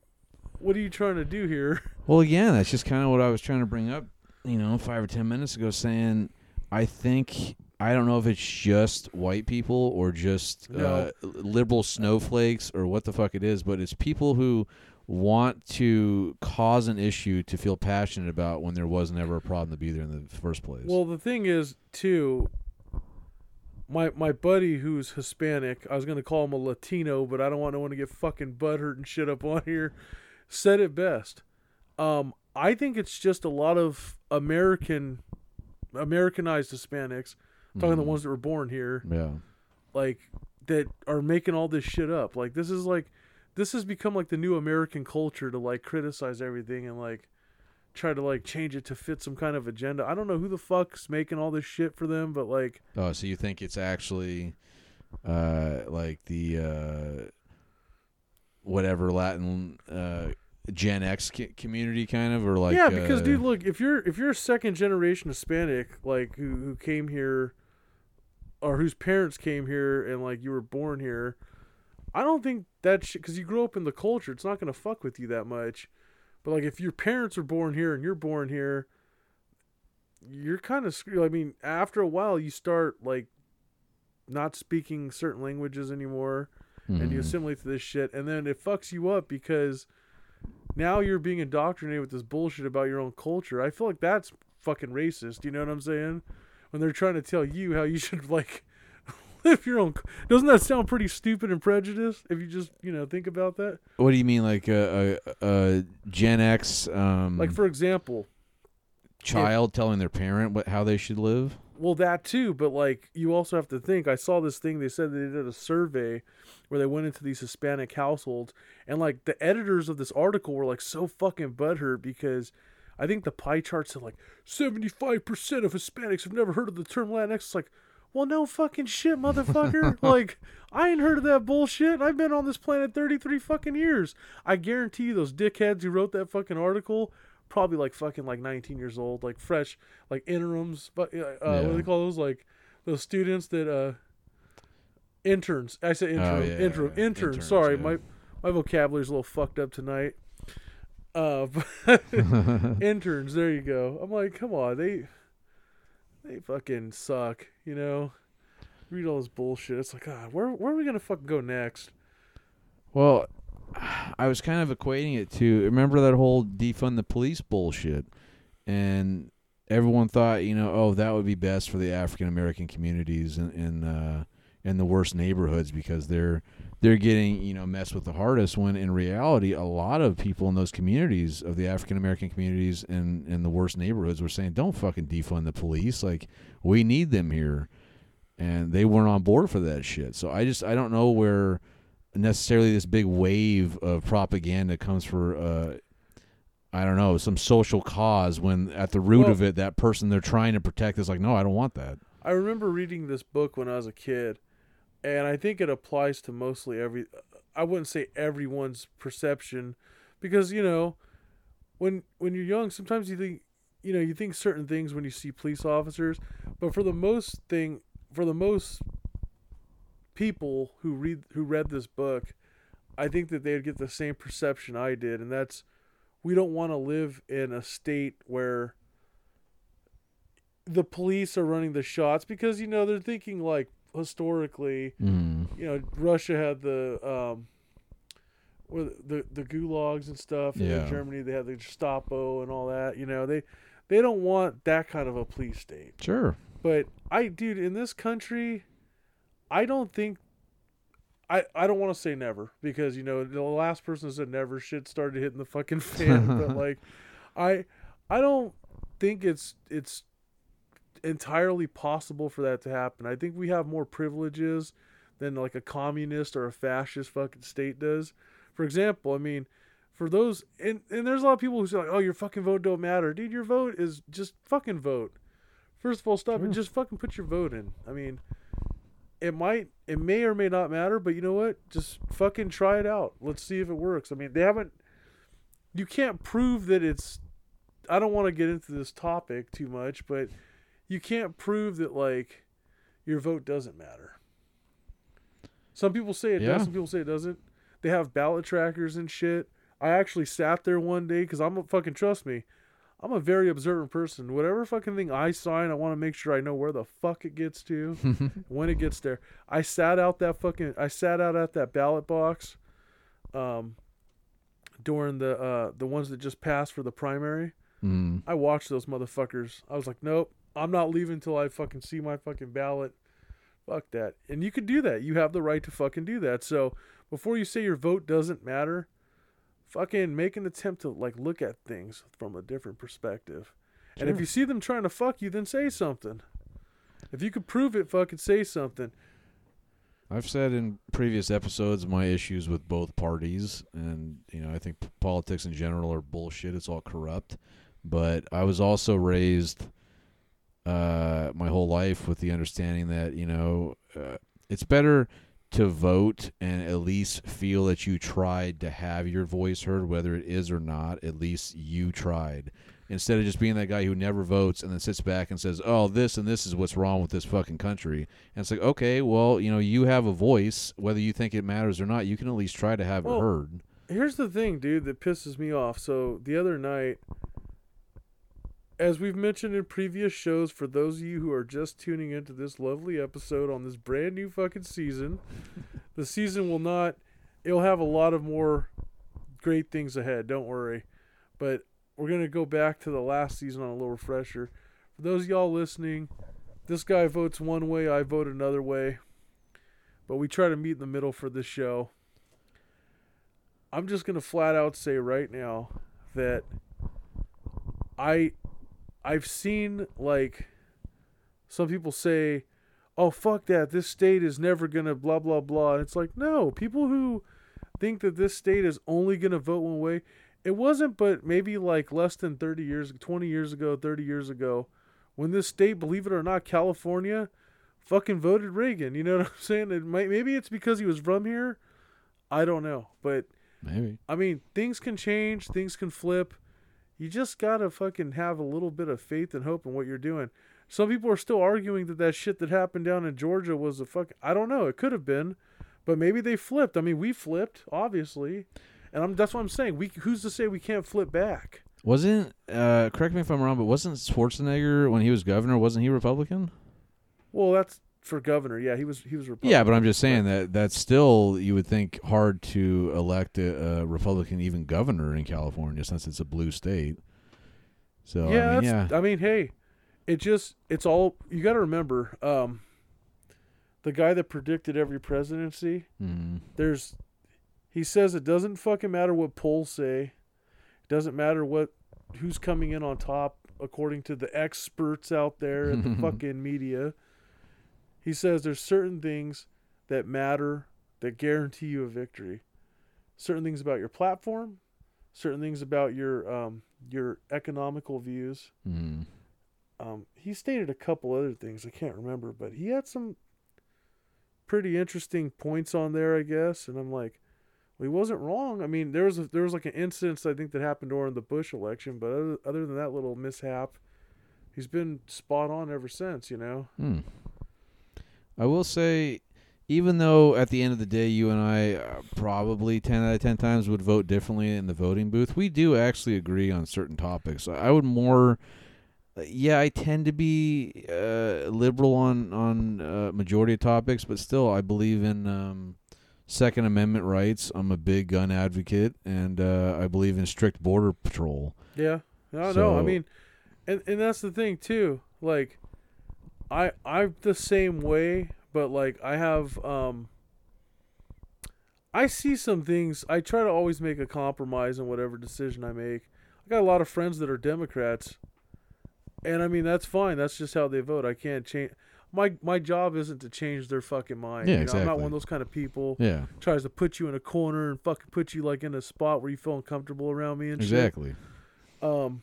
what are you trying to do here? Well, again, that's just kind of what I was trying to bring up, you know, five or ten minutes ago, saying I think I don't know if it's just white people or just No. uh, liberal snowflakes or what the fuck it is, but it's people who want to cause an issue to feel passionate about when there was never a problem to be there in the first place. Well, the thing is, too, my my buddy who's Hispanic, I was gonna call him a Latino, but I don't want no one to get fucking butthurt and shit up on here. Said it best. Um, I think it's just a lot of American, Americanized Hispanics, talking the Mhm. ones that were born here, yeah. like that are making all this shit up. Like this is like, this has become like the new American culture to like criticize everything and like try to like change it to fit some kind of agenda. I don't know who the fuck's making all this shit for them, but like Oh, so you think it's actually uh, like the uh, whatever Latin uh, Gen X community kind of, or like yeah, because uh, dude, look, if you're if you're a second generation Hispanic, like who who came here, or whose parents came here and like you were born here, I don't think that shit because you grew up in the culture, it's not gonna fuck with you that much. But like if your parents were born here and you're born here, you're kind of screwed. I mean, after a while, you start like not speaking certain languages anymore. and you mhm. assimilate to this shit, and then it fucks you up because now you're being indoctrinated with this bullshit about your own culture. I feel like that's fucking racist. You know what I'm saying? When they're trying to tell you how you should like live your own. Doesn't that sound pretty stupid and prejudiced? If you just you know think about that. What do you mean, like a, a, a Gen X um, Like for example, child telling their parent what how they should live? Well, that too, but like you also have to think. I saw this thing. They said they did a survey where they went into these Hispanic households, and like the editors of this article were like so fucking butthurt because I think the pie charts said like seventy five percent of Hispanics have never heard of the term Latinx. It's like, Well, no fucking shit, motherfucker. like, I ain't heard of that bullshit. I've been on this planet 33 fucking years. I guarantee you those dickheads who wrote that fucking article probably like fucking like 19 years old, like fresh, like interims, but uh, what do they call those? Like those students that uh interns. I said interim, Oh, yeah, interim, yeah. intern. Interns, Sorry, yeah. my my vocabulary's a little fucked up tonight. Uh, but interns. There you go. I'm like, come on, they they fucking suck. You know, read all this bullshit. It's like, God, where where are we gonna fucking go next? Well, I was kind of equating it to remember that whole defund the police bullshit, and everyone thought you know oh that would be best for the African American communities in, uh, in the worst neighborhoods because they're they're getting you know messed with the hardest. When in reality, a lot of people in those communities of the African American communities in in the worst neighborhoods were saying don't fucking defund the police like we need them here, and they weren't on board for that shit. So I just I don't know where necessarily this big wave of propaganda comes for uh I don't know some social cause when at the root Well- of it that person they're trying to protect is like no I don't want that I remember reading this book when I was a kid, and I think it applies to mostly every. I wouldn't say everyone's perception, because you know, when when you're young, sometimes you think, you know, you think certain things when you see police officers, but for the most thing, for the most people who read who read this book, I think that they'd get the same perception I did, and that's we don't want to live in a state where the police are running the shots because you know they're thinking like historically mm. you know Russia had the um the the gulags and stuff and Yeah. Germany they had the Gestapo and all that you know they they don't want that kind of a police state sure but I dude in this country I don't think I, I don't want to say never because you know the last person said never shit started hitting the fucking fan but like I I don't think it's it's entirely possible for that to happen. I think we have more privileges than like a communist or a fascist fucking state does. For example, I mean, for those and and there's a lot of people who say like, "Oh, your fucking vote don't matter." Dude, your vote is just fucking vote. First of all, stop and just fucking put your vote in. I mean, it might it may or may not matter, but you know what? Just fucking try it out. Let's see if it works. I mean, they haven't you can't prove that it's I don't want to get into this topic too much, but you can't prove that like your vote doesn't matter. Some people say it Yeah. does, some people say it doesn't. They have ballot trackers and shit. I actually sat there one day because I'm a fucking trust me. I'm a very observant person. Whatever fucking thing I sign, I want to make sure I know where the fuck it gets to, when it gets there. I sat out that fucking. I sat out at that ballot box, um, during the uh the ones that just passed for the primary. mm. I watched those motherfuckers. I was like, nope, I'm not leaving until I fucking see my fucking ballot. Fuck that. And you could do that. You have the right to fucking do that. So before you say your vote doesn't matter, fucking make an attempt to like look at things from a different perspective. And if you see them trying to fuck you, then say something. If you could prove it, fucking say something. I've said in previous episodes my issues with both parties, and you know I think p- politics in general are bullshit. It's all corrupt. But I was also raised uh, my whole life with the understanding that you know uh, it's better to vote and at least feel that you tried to have your voice heard, whether it is or not. At least you tried. Instead of just being that guy who never votes and then sits back and says, "Oh, this and this is what's wrong with this fucking country," and it's like, okay, well, you know, you have a voice, whether you think it matters or not. You can at least try to have Well, it heard. Here's the thing, dude, that pisses me off. So the other night, as we've mentioned in previous shows, for those of you who are just tuning into this lovely episode on this brand new fucking season, the season will not, it'll have a lot of more great things ahead. Don't worry. But we're going to go back to the last season on a little refresher. For those of y'all listening, this guy votes one way, I vote another way. But we try to meet in the middle for this show. I'm just gonna flat out say right now that I I've seen like some people say, "Oh fuck that! This state is never gonna blah blah blah." And it's like, no, people who think that this state is only gonna vote one way. It wasn't, but maybe like less than 30 years, 20 years ago, 30 years ago, when this state, believe it or not, California, fucking voted Reagan. You know what I'm saying? It might, maybe it's because he was from here. I don't know, but Maybe. I mean, things can change, things can flip. You just gotta fucking have a little bit of faith and hope in what you're doing. Some people are still arguing that that shit that happened down in Georgia was a fuck. I don't know. It could have been, but maybe they flipped. I mean, we flipped, obviously, and I'm that's what I'm saying. We who's to say we can't flip back? Wasn't uh correct me if I'm wrong, but wasn't Schwarzenegger when he was governor, wasn't he Republican? Well, that's for governor. Yeah, he was he was Republican. Yeah, but I'm just saying that that's still you would think hard to elect a, a Republican even governor in California since it's a blue state. So yeah, I mean, yeah, I mean, hey, it just it's all you got to remember. Um, the guy that predicted every presidency, Mhm. there's, he says it doesn't fucking matter what polls say, it doesn't matter what who's coming in on top according to the experts out there and the fucking media. He says there's certain things that matter that guarantee you a victory. Certain things about your platform, certain things about your um, your economical views. Mhm. Um, he stated a couple other things I can't remember, but he had some pretty interesting points on there, I guess. And I'm like, well, he wasn't wrong. I mean, there was a, there was like an incident I think that happened during the Bush election, but other, other than that little mishap, he's been spot on ever since. You know. Hmm. I will say, even though at the end of the day, you and I uh, probably 10 out of 10 times would vote differently in the voting booth, we do actually agree on certain topics. I would more. uh, Yeah, I tend to be uh, liberal on on uh, majority of topics, but still, I believe in um, Second Amendment rights. I'm a big gun advocate, and uh, I believe in strict border patrol. Yeah, I know. I mean, and and that's the thing too. Like, I I'm the same way, but like I have um. I see some things. I try to always make a compromise in whatever decision I make. I got a lot of friends that are Democrats, and I mean that's fine. That's just how they vote. I can't change. My my job isn't to change their fucking mind. Yeah, you know, I'm not one of those kind of people Yeah, tries to put you in a corner and fucking put you like in a spot where you feel uncomfortable around me and exactly, shit. Um.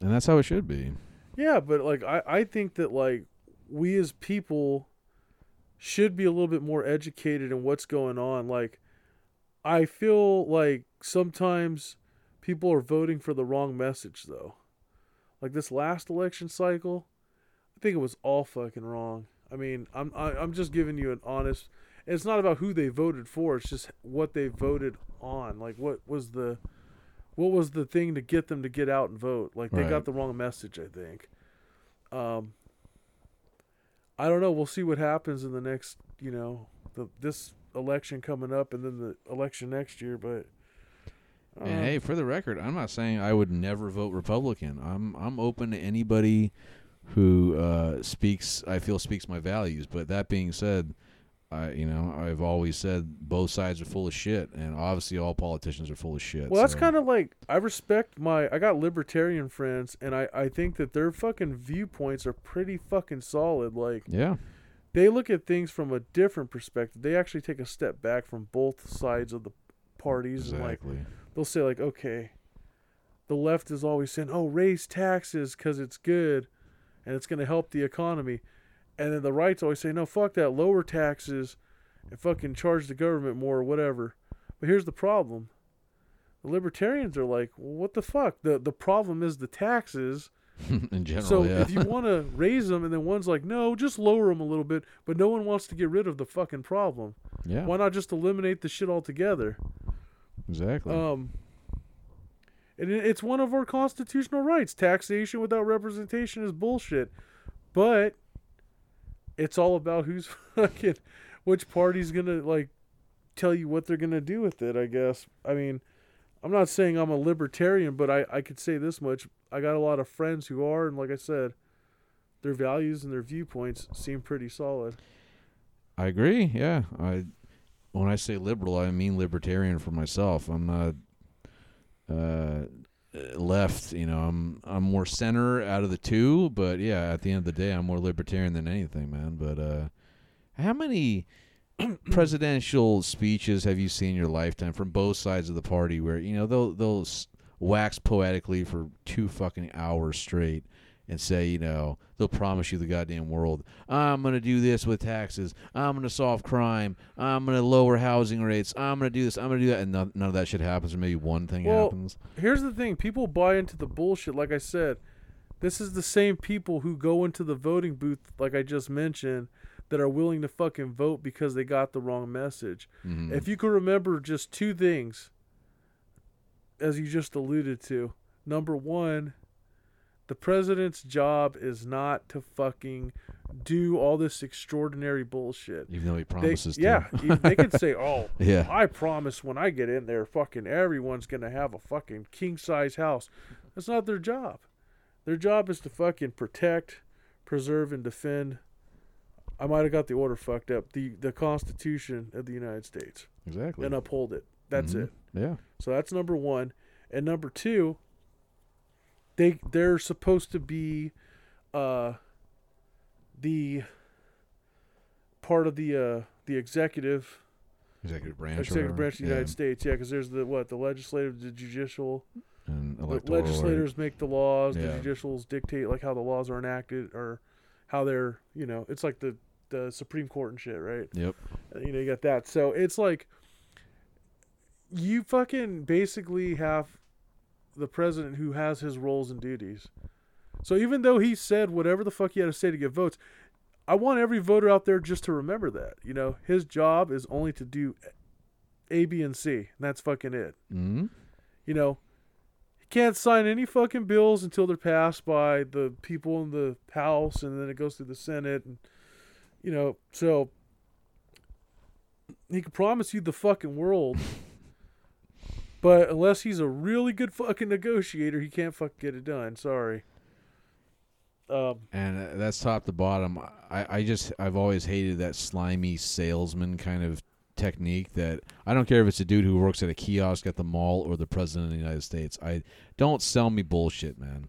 and that's how it should be. Yeah, but like I, I think that like we as people should be a little bit more educated in what's going on. Like I feel like sometimes people are voting for the wrong message though. Like this last election cycle, I think it was all fucking wrong. I mean, I'm I, I'm just giving you an honest. It's not about who they voted for. It's just what they voted on. Like what was the what was the thing to get them to get out and vote? Like they Right. got the wrong message, I think. Um I don't know, we'll see what happens in the next, you know, the this election coming up and then the election next year, but And uh, hey, for the record, I'm not saying I would never vote Republican. I'm I'm open to anybody who uh, speaks. I feel speaks my values. But that being said, I you know I've always said both sides are full of shit, and obviously all politicians are full of shit. Well, that's so- kind of like I respect my. I got libertarian friends, and I I think that their fucking viewpoints are pretty fucking solid. Like yeah, they look at things from a different perspective. They actually take a step back from both sides of the parties, and like they'll say like, okay, the left is always saying, oh, raise taxes because it's good, and it's going to help the economy, and then the right's always say, no, fuck that, lower taxes, and fucking charge the government more or whatever. But here's the problem. The libertarians are like, well, what the fuck? The the problem is the taxes. In general, so yeah. if you want to raise them, and then one's like, no, just lower them a little bit, but no one wants to get rid of the fucking problem. yeah, Why not just eliminate the shit altogether? exactly. Um, and it's one of our constitutional rights. Taxation without representation is bullshit. But it's all about who's fucking, which party's gonna like tell you what they're gonna do with it. I guess. I mean, I'm not saying I'm a libertarian, but I I could say this much: I got a lot of friends who are, and like I said, their values and their viewpoints seem pretty solid. I agree. Yeah, I when I say liberal, I mean libertarian for myself. I'm not uh, left. You know, I'm I'm more center out of the two. But yeah, at the end of the day, I'm more libertarian than anything, man. But uh, how many presidential speeches have you seen in your lifetime from both sides of the party where you know they'll they'll wax poetically for two fucking hours straight and say you know they'll promise you the goddamn world. I'm gonna do this with taxes. I'm gonna solve crime. I'm gonna lower housing rates. I'm gonna do this. I'm gonna do that, and none, none of that shit happens, or maybe one thing Well, happens. Here's the thing: people buy into the bullshit. Like I said, this is the same people who go into the voting booth, like I just mentioned, that are willing to fucking vote because they got the wrong message. Mhm. If you could remember just two things, as you just alluded to, number one, the president's job is not to fucking do all this extraordinary bullshit. Even though he They, promises to. yeah, they could say, "Oh, yeah. I promise when I get in there, fucking everyone's gonna have a fucking king size house. That's not their job. Their job is to fucking protect, preserve, and defend. I might have got the order fucked up. The the Constitution of the United States Exactly. and uphold it. That's Mhm. it. Yeah. So that's number one. And number two, they they're supposed to be uh the part of the uh the executive Executive branch. executive branch of the yeah. United States. Yeah, because there's the what the legislative, the judicial. And The legislators make the laws. Yeah. The judicials dictate like how the laws are enacted or how they're you know it's like the the Supreme Court and shit, right? Yep. Uh, You know you got that. So it's like you fucking basically have the president who has his roles and duties. So even though he said whatever the fuck he had to say to get votes, I want every voter out there just to remember that. You know, his job is only to do A, B, and C, and that's fucking it. hmm You know, he can't sign any fucking bills until they're passed by the people in the House, and then it goes through the Senate, and you know, so he can promise you the fucking world. But unless he's a really good fucking negotiator, he can't fucking get it done. Sorry. Um, And uh, that's top to bottom. I, I just I've always hated that slimy salesman kind of technique. That I don't care if it's a dude who works at a kiosk at the mall or the president of the United States. I don't sell me bullshit, man.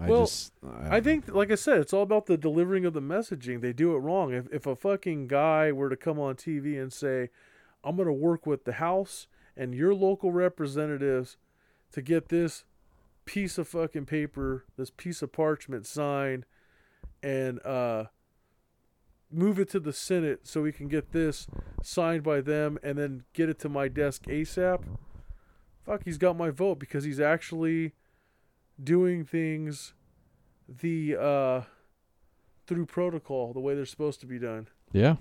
I Well, just I think, like I said, it's all about the delivering of the messaging. They do it wrong. If if a fucking guy were to come on TV and say, "I'm going to work with the House and your local representatives to get this piece of fucking paper, this piece of parchment signed, and uh, move it to the Senate so we can get this signed by them, and then get it to my desk ASAP." Fuck, he's got my vote because he's actually doing things the uh through protocol the way they're supposed to be done yeah,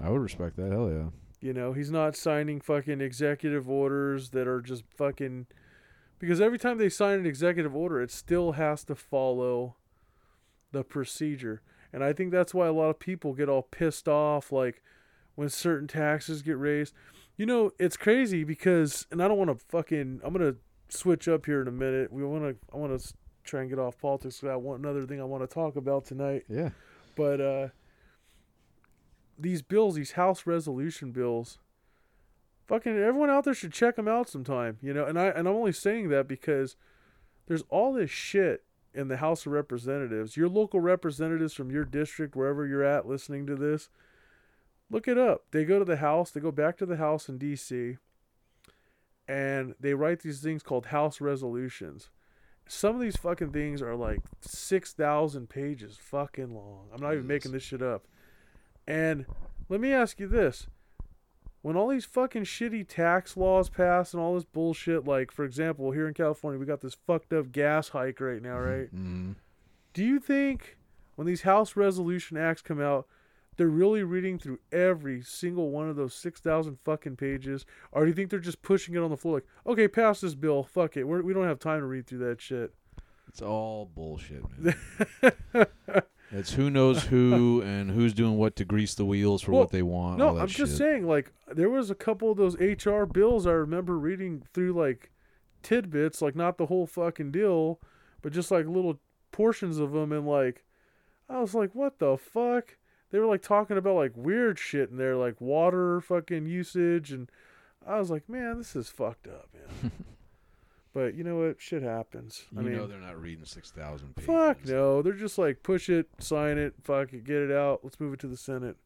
I would respect that. Hell yeah. You know he's not signing fucking executive orders that are just fucking because every time they sign an executive order it still has to follow the procedure. And i think that's why a lot of people get all pissed off like when certain taxes get raised. You know it's crazy because and i don't want to fucking i'm gonna switch up here in a minute. We want to i want to try and get off politics 'cause i want another thing i want to talk about tonight. Yeah. but uh, these bills, these House resolution bills, fucking everyone out there should check them out sometime. You know, and I and I'm only saying that because there's all this shit in the House of Representatives. Your local representatives from your district, wherever you're at, listening to this, look it up. They go to the House. They go back to the House in D.C. And they write these things called House resolutions. Some of these fucking things are like six thousand pages fucking long. I'm not even making this shit up. And let me ask you this. When all these fucking shitty tax laws pass and all this bullshit, like for example, here in California we got this fucked up gas hike right now, right? hmm Do you think when these House resolution acts come out, they're really reading through every single one of those six thousand fucking pages, or do you think they're just pushing it on the floor like, okay, pass this bill, fuck it, We're, we don't have time to read through that shit. It's all bullshit, man. it's who knows who and who's doing what to grease the wheels for Well, what they want. No, I'm just saying, like, there was a couple of those HR bills I remember reading through, like, tidbits, like, not the whole fucking deal, but just, like, little portions of them, and, like, I was like, what the fuck? They were, like, talking about, like, weird shit in there, like, water fucking usage, and I was like, man, this is fucked up, man. but, you know what? Shit happens. You I mean, know they're not reading six thousand pages. Fuck no. They're just like push it, sign it, fuck it, get it out. Let's move it to the Senate.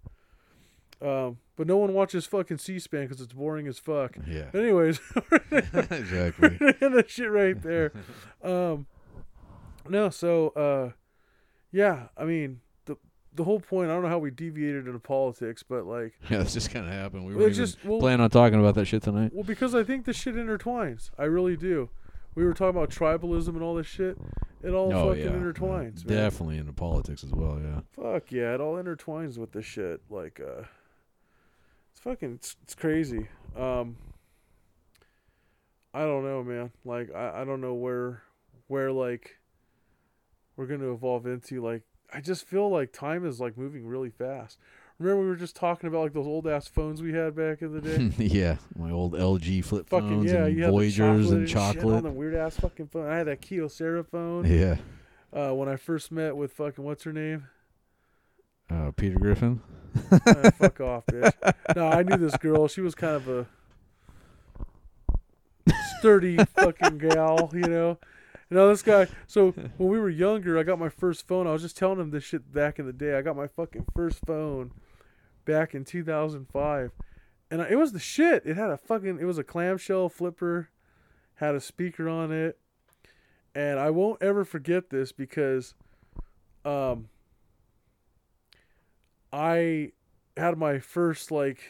Um, but no one watches fucking C-SPAN because it's boring as fuck. Yeah. Anyways, exactly. that shit right there. Um, no, so uh, yeah, I mean the the whole point. I don't know how we deviated into politics, but like, Yeah, that's just kind of happened. We were it's just well, planning on talking about that shit tonight. well, because I think this shit intertwines. I really do. We were talking about tribalism and all this shit. It all oh fucking yeah, intertwines, man. definitely into politics as well. Yeah. Fuck yeah, it all intertwines with this shit. Like, uh, it's fucking, it's, it's crazy. Um, I don't know, man. Like, I, I don't know where, where like, we're gonna evolve into. Like, I just feel like time is like moving really fast. Remember we were just talking about like those old ass phones we had back in the day. yeah, my old LG flip fucking phones yeah, and Voyagers the and chocolate and on the weird ass fucking phone. I had that Kyocera phone. Yeah. Uh, when I first met with fucking what's her name? Uh, Peter Griffin. Ah, fuck off, bitch. No, I knew this girl. She was kind of a sturdy fucking gal, you know. You know this guy. So when we were younger, I got my first phone. I was just telling him this shit back in the day. I got my fucking first phone back in 2005, and I, it was the shit. It had a fucking. It was a clamshell flipper, had a speaker on it, and I won't ever forget this because, um, I had my first like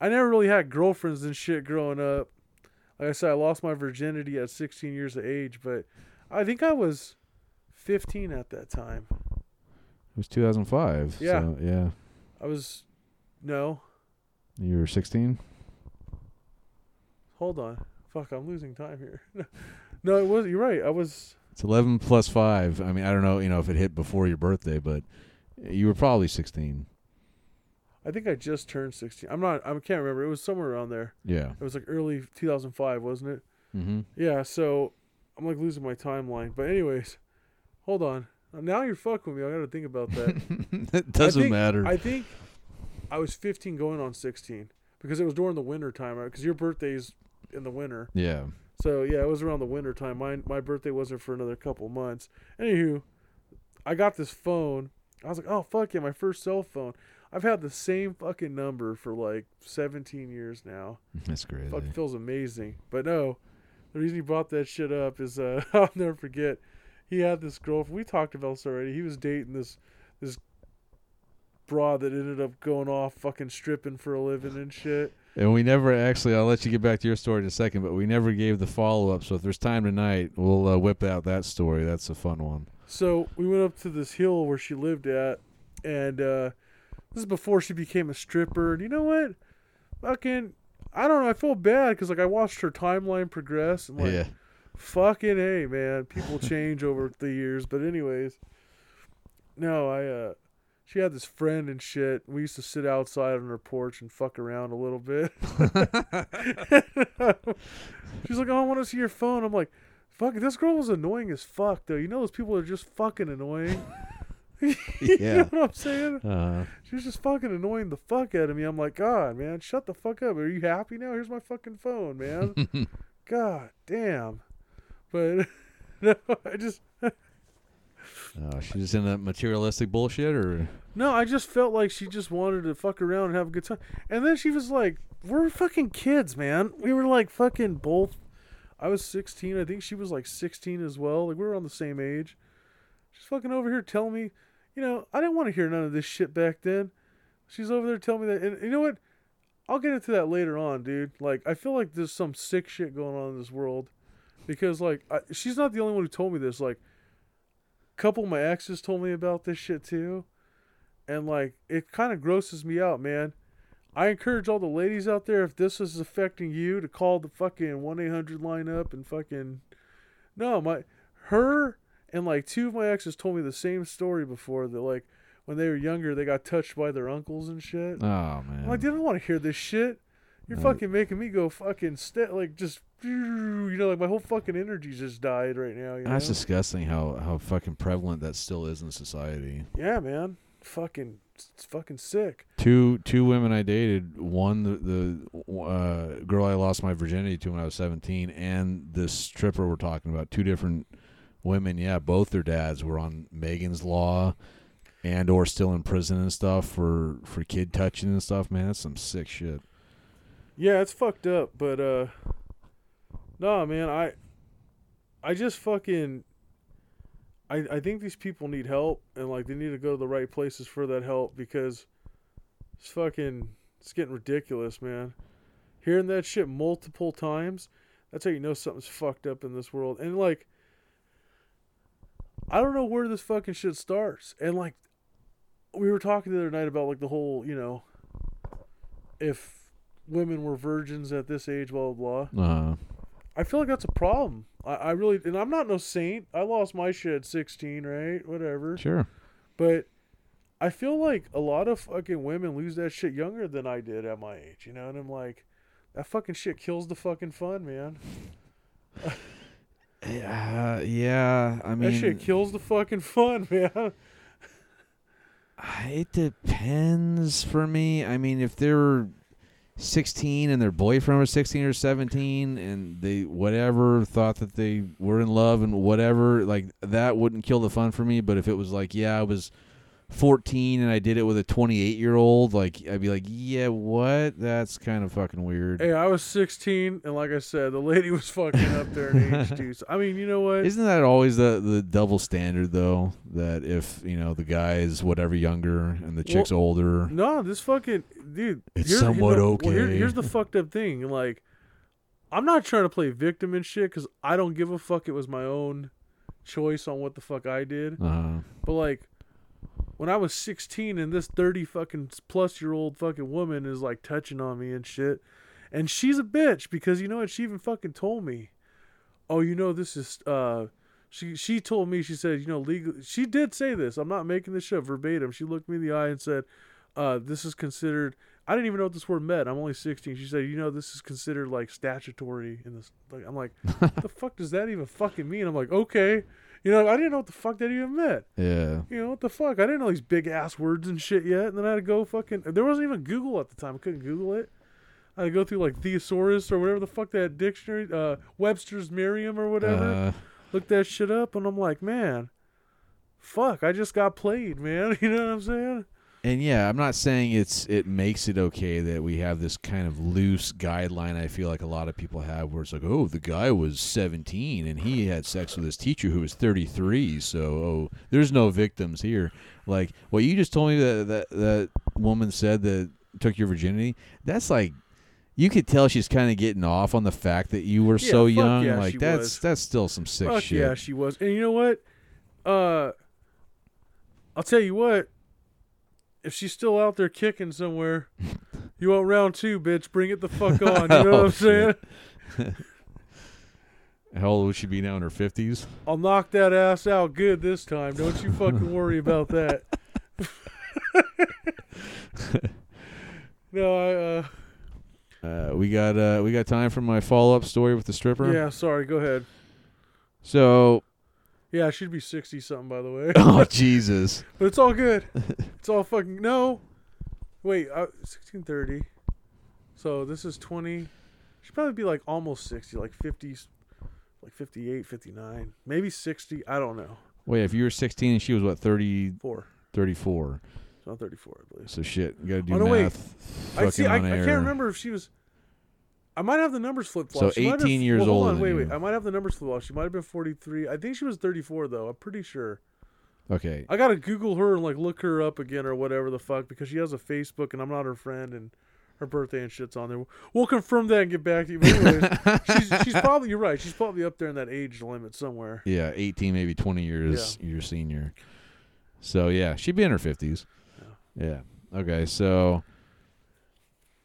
I never really had girlfriends and shit growing up. Like I said, I lost my virginity at 16 years of age, but I think I was 15 at that time. It was 2005. Yeah. So, yeah. I was no, You were 16. hold on. Fuck, I'm losing time here. no, it was you're right. I was It's 11 plus five. I mean, I don't know, you know, if it hit before your birthday, but you were probably 16. I think I just turned 16. I'm not I can't remember. It was somewhere around there. Yeah. It was like early 2005, wasn't it? Mm-hmm. Yeah, so I'm like losing my timeline. But anyways, hold on. Now you're fucking with me. I got to think about that. it doesn't I think, matter. I think I was 15 going on 16 because it was during the winter time, right? Because your birthday's in the winter. yeah. So yeah, it was around the winter time. My my birthday wasn't for another couple months. Anywho, I got this phone. I was like, oh fuck yeah, my first cell phone. I've had the same fucking number for like 17 years now. That's crazy. Fucking feels amazing. But no, the reason he brought that shit up is uh, I'll never forget. He had this girlfriend. We talked about this already. He was dating this this broad that ended up going off fucking stripping for a living and shit. And we never actually, I'll let you get back to your story in a second, but we never gave the follow up. So if there's time tonight, we'll uh, whip out that story. That's a fun one. So we went up to this hill where she lived at, and uh, this is before she became a stripper. And you know what? Fucking, I don't know. I feel bad because like I watched her timeline progress, and like, yeah. fucking hey, man, people change over the years. But anyways, no, I uh, she had this friend and shit. We used to sit outside on her porch and fuck around a little bit. She's like, "Oh, I want to see your phone." I'm like, "Fuck, this girl was annoying as fuck, though. You know those people are just fucking annoying." you Yeah. know what I'm saying? Uh, She was just fucking annoying the fuck out of me. I'm like, God, man, shut the fuck up. Are you happy now? Here's my fucking phone, man. God damn. But no, I just uh, she's just in that materialistic bullshit, or no, I just felt like she just wanted to fuck around and have a good time. And then she was like, "We're fucking kids, man. We were like fucking both. I was 16. I think she was like 16 as well. Like we were on the same age. She's fucking over here telling me, you know, I didn't want to hear none of this shit back then. She's over there telling me that, and you know what? I'll get into that later on, dude. Like I feel like there's some sick shit going on in this world, because like I, she's not the only one who told me this. Like, a couple of my exes told me about this shit too and like it kind of grosses me out, man. I encourage all the ladies out there if this is affecting you to call the fucking one eight hundred line up and fucking no my her and like two of my exes told me the same story before that like when they were younger they got touched by their uncles and shit. oh I'm man, like, I didn't want to hear this shit. You're No. fucking making me go fucking st- like just you know like my whole fucking energy just died right now. You know? that's disgusting. How how fucking prevalent that still is in society. yeah, man. Fucking it's fucking sick. Two two women I dated. One the the uh, girl I lost my virginity to when I was seventeen, and this stripper we're talking about. Two different women. Yeah, both their dads were on Megan's Law, and or still in prison and stuff for for kid touching and stuff. Man, that's some sick shit. Yeah, it's fucked up, but uh no, man, I I just fucking I I think these people need help and like they need to go to the right places for that help because it's fucking it's getting ridiculous, man. Hearing that shit multiple times, that's how you know something's fucked up in this world. And like I don't know where this fucking shit starts. And like we were talking the other night about like the whole, you know, if women were virgins at this age, blah blah blah. Uh, I feel like that's a problem. I, I really, and I'm not no saint. I lost my shit at 16, right? Whatever. sure. But I feel like a lot of fucking women lose that shit younger than I did at my age, you know? And I'm like, that fucking shit kills the fucking fun, man. Yeah, yeah. I mean, that shit kills the fucking fun, man. it depends for me. I mean, if they're 16 and their boyfriend was 16 or 17 and they whatever thought that they were in love and whatever, like that wouldn't kill the fun for me. But if it was like, yeah, I was 14 and I did it with a 28 year old, like I'd be like, yeah, what? That's kind of fucking weird. Hey, I was 16, and like I said, the lady was fucking up there in age, dude. So, I mean, you know what? Isn't that always the the double standard though? That if you know the guy is whatever younger and the chick's older, No, this fucking dude. It's somewhat no, well, here- okay. here's the fucked up thing. Like, I'm not trying to play victim and shit because I don't give a fuck. It was my own choice on what the fuck I did. uh, But like, when I was 16 and this 30 fucking plus year old fucking woman is like touching on me and shit, and she's a bitch because you know what? She even fucking told me, "Oh, you know this is uh." She she told me she said you know legal she did say this I'm not making this shit verbatim she looked me in the eye and said uh this is considered I didn't even know what this word meant I'm only 16 she said you know this is considered like statutory in this like I'm like what the fuck does that even fucking mean I'm like okay you know I didn't know what the fuck that even meant yeah. you know what the fuck? I didn't know these big ass words and shit yet. And then I had to go fucking. There wasn't even Google at the time. I couldn't Google it. I had to go through like thesaurus or whatever the fuck that dictionary, uh, Webster's Merriam or whatever. Uh, Look that shit up, and I'm like, man, fuck, I just got played, man. You know what I'm saying? And yeah, I'm not saying it's it makes it okay that we have this kind of loose guideline. I feel like a lot of people have, where it's like, oh, the guy was 17 and he had sex with his teacher who was 33, so oh, there's no victims here. Like what you just told me that that that woman said that took your virginity. That's like. You could tell she's kind of getting off on the fact that you were Yeah, so young. yeah, like that's was. that's still some sick fuck shit. yeah, she was. And you know what? Uh, I'll tell you what. If she's still out there kicking somewhere, you want round two, bitch? Bring it the fuck on. You know what Oh, I'm saying? shit. How old would she be now in her fifties? I'll knock that ass out good this time. Don't you fucking worry about that. no, I uh Uh, we got uh, we got time for my follow up story with the stripper. yeah, sorry, go ahead. So, Yeah, she'd be sixty something by the way. oh Jesus, but it's all good. It's all fucking no. Wait, uh, sixteen thirty. So this is twenty. She'd probably be like almost sixty, like fifties, like 58, 59, maybe sixty. I don't know. wait, if you were sixteen and she was what 30, Four. 34. It's not thirty-four, I believe. So shit, you gotta do Oh, no, wait. math. I see. I, I can't remember if she was. I might have the numbers flip flop. So flop. 18 years well, hold older on, wait, you. wait. I might have the numbers flip flop. She might have been forty-three. I think she was thirty-four though. I'm pretty sure. Okay, I gotta Google her and like look her up again or whatever the fuck because she has a Facebook and I'm not her friend and her birthday and shit's on there. We'll confirm that and get back to you. But anyways, she's she's probably you're right. She's probably up there in that age limit somewhere. yeah, eighteen, maybe twenty years your senior. So yeah, she'd be in her fifties. Yeah. Okay, so.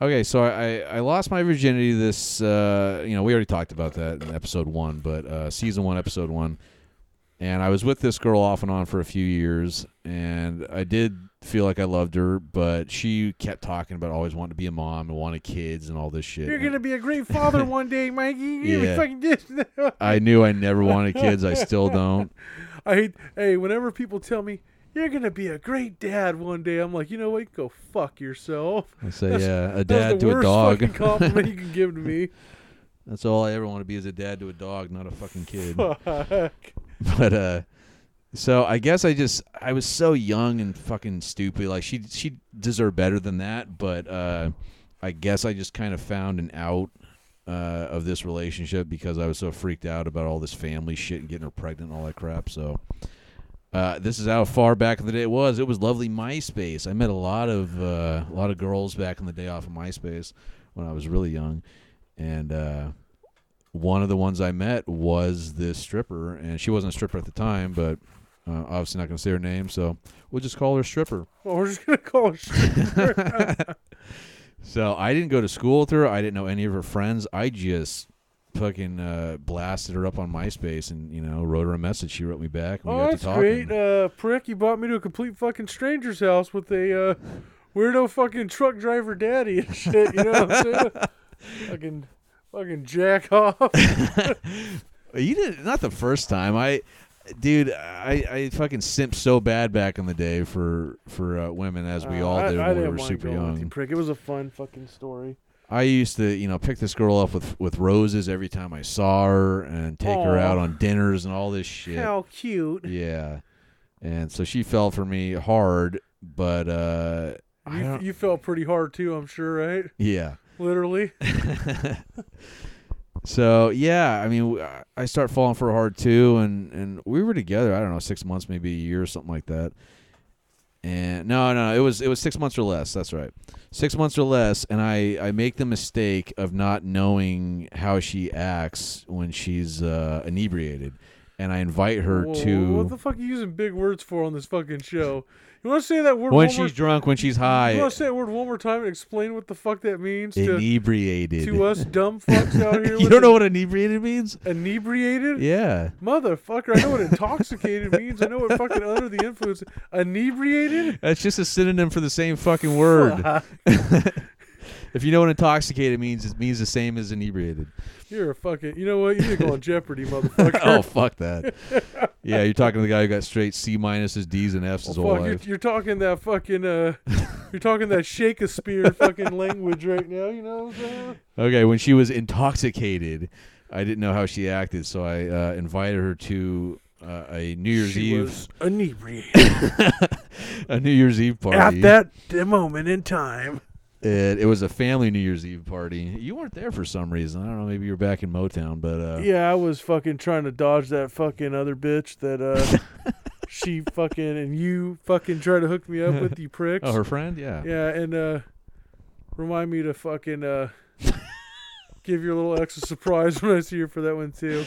Okay, so I, I lost my virginity this uh you know, we already talked about that in episode one, but uh season one, episode one. And I was with this girl off and on for a few years and I did feel like I loved her, but she kept talking about always wanting to be a mom and wanted kids and all this shit. You're gonna be a great father one day, Mikey. You Yeah. fucking did. I knew I never wanted kids, I still don't. I hate. Hey, whenever people tell me you're gonna be a great dad one day, I'm like, you know what? Go fuck yourself. I say That's- yeah, a dad to a worst dog. fucking compliment you can give to me. That's all I ever want to be is a dad to a dog, not a fucking kid. Fuck. but uh so I guess I just I was so young and fucking stupid. Like she she deserved better than that, but uh I guess I just kind of found an out uh of this relationship because I was so freaked out about all this family shit and getting her pregnant and all that crap. So Uh, this is how far back in the day it was. It was lovely MySpace. I met a lot of uh, a lot of girls back in the day off of MySpace when I was really young, and uh, one of the ones I met was this stripper, and she wasn't a stripper at the time, but uh, obviously not going to say her name, so we'll just call her stripper. Well, we're just gonna call her. So I didn't go to school with her. I didn't know any of her friends. I just fucking uh, blasted her up on MySpace and you know wrote her a message. She wrote me back. And we oh, got that's to talking. great. Uh, prick, you brought me to a complete fucking stranger's house with a uh, weirdo fucking truck driver daddy and shit. You know what I'm saying? fucking, fucking jack off. You did not the first time. I, dude, I, I fucking simped so bad back in the day for for uh, women as we Uh, all I- did I when we were super with you, young. prick. It was a fun fucking story. I used to, you know, pick this girl up with with roses every time I saw her and take her Aw. out on dinners and all this shit. How cute. Yeah. And so she fell for me hard, but uh I You, don't, you felt pretty hard too, I'm sure, right? yeah. Literally. so yeah, I mean, w- I start falling for her hard too, and and we were together. I don't know, six months, maybe a year or something like that. And no, no, it was it was six months or less. That's right, six months or less. And I I make the mistake of not knowing how she acts when she's uh, inebriated, and I invite her Whoa, to What the fuck are you using big words for on this fucking show? You want to say that word when she's more, drunk, when she's high. You want to say that word one more time and explain what the fuck that means to, inebriated. to us dumb fucks out here? you don't know what inebriated means? inebriated? Yeah. Motherfucker, I know what intoxicated means. I know what fucking under the influence. Inebriated? That's just a synonym for the same fucking word. If you know what intoxicated means, it means the same as inebriated. You're a fucking. You know what? You need to go on Jeopardy, motherfucker. oh fuck that. yeah, you're talking to the guy who got straight C minuses, D's, and F's his whole fuck, you're, life. you're talking that fucking. uh You're talking that Shakespeare fucking language right now. You know what I'm saying? Okay, when she was intoxicated, I didn't know how she acted, so I uh, invited her to uh, a New Year's she Eve, was inebriated a New Year's Eve party. at that moment in time. It, it was a family New Year's Eve party. You weren't there for some reason. I don't know. Maybe you were back in Motown, but uh, Yeah, I was fucking trying to dodge that fucking other bitch that uh she fucking and you fucking tried to hook me up with you pricks. oh, her friend, yeah. yeah, and uh remind me to fucking uh give you a little extra surprise when I see you for that one too.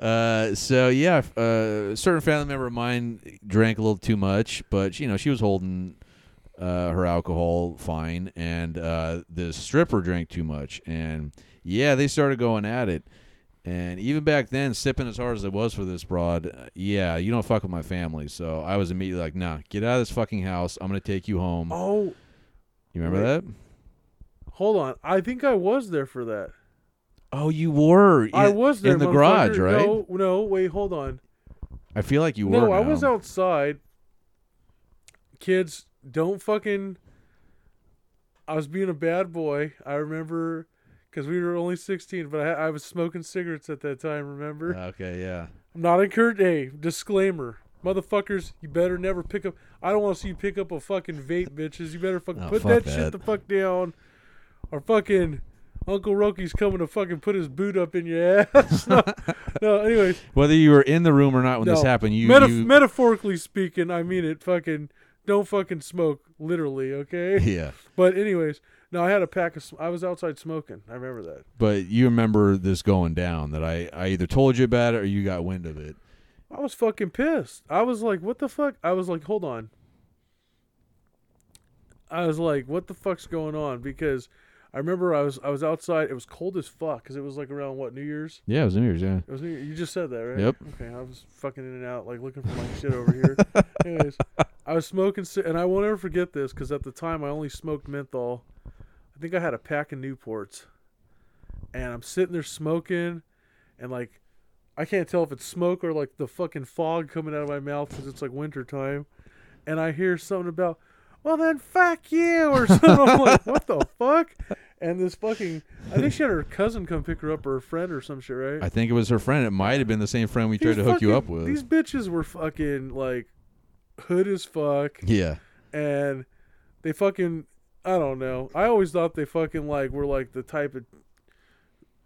uh, so yeah, uh, a certain family member of mine drank a little too much, but you know she was holding uh, her alcohol fine, and uh, the stripper drank too much, and yeah, they started going at it. And even back then, sipping as hard as it was for this broad, uh, yeah, you don't fuck with my family. So I was immediately like, nah, get out of this fucking house. I'm gonna take you home. Oh, you remember wait. that? hold on. I think I was there for that. Oh, you were. I in- was there in the garage, right? No, no, wait, hold on. I feel like you were. No, I was outside. Kids, don't fucking. I was being a bad boy. I remember because we were only 16, but I, I was smoking cigarettes at that time, remember? Ah, okay, yeah. I'm not encouraged. Hey, disclaimer. Motherfuckers, you better never pick up. I don't want to see you pick up a fucking vape, bitches. You better fucking Oh, put fuck that, shit the fuck down. Or fucking Uncle Roki's coming to fucking put his boot up in your ass. no, no, anyways. Whether you were in the room or not when this happened, you, Metaf- you metaphorically speaking, I mean it. Fucking don't fucking smoke, literally. Okay. yeah. but anyways, no, I had a pack of. I was outside smoking. I remember that. But you remember this going down that I, I either told you about it or you got wind of it. I was fucking pissed. I was like, "What the fuck?" I was like, "Hold on." I was like, "What the fuck's going on?" Because I remember I was I was outside. It was cold as fuck because it was like around what New Year's. Yeah, it was New Year's, yeah. It was New Year. You just said that, right? Yep. Okay, I was fucking in and out, like looking for my shit over here. Anyways, I was smoking, and I won't ever forget this because at the time I only smoked menthol. I think I had a pack of Newports, and I'm sitting there smoking, and like, I can't tell if it's smoke or like the fucking fog coming out of my mouth because it's like winter time, and I hear something about, well then fuck you or something. I'm like, what the fuck? And this fucking, I think she had her cousin come pick her up or a friend or some shit, right? I think it was her friend. It might have been the same friend we tried to hook you up with. These bitches were fucking like hood as fuck, yeah. and they fucking I don't know. I always thought they fucking like were like the type of.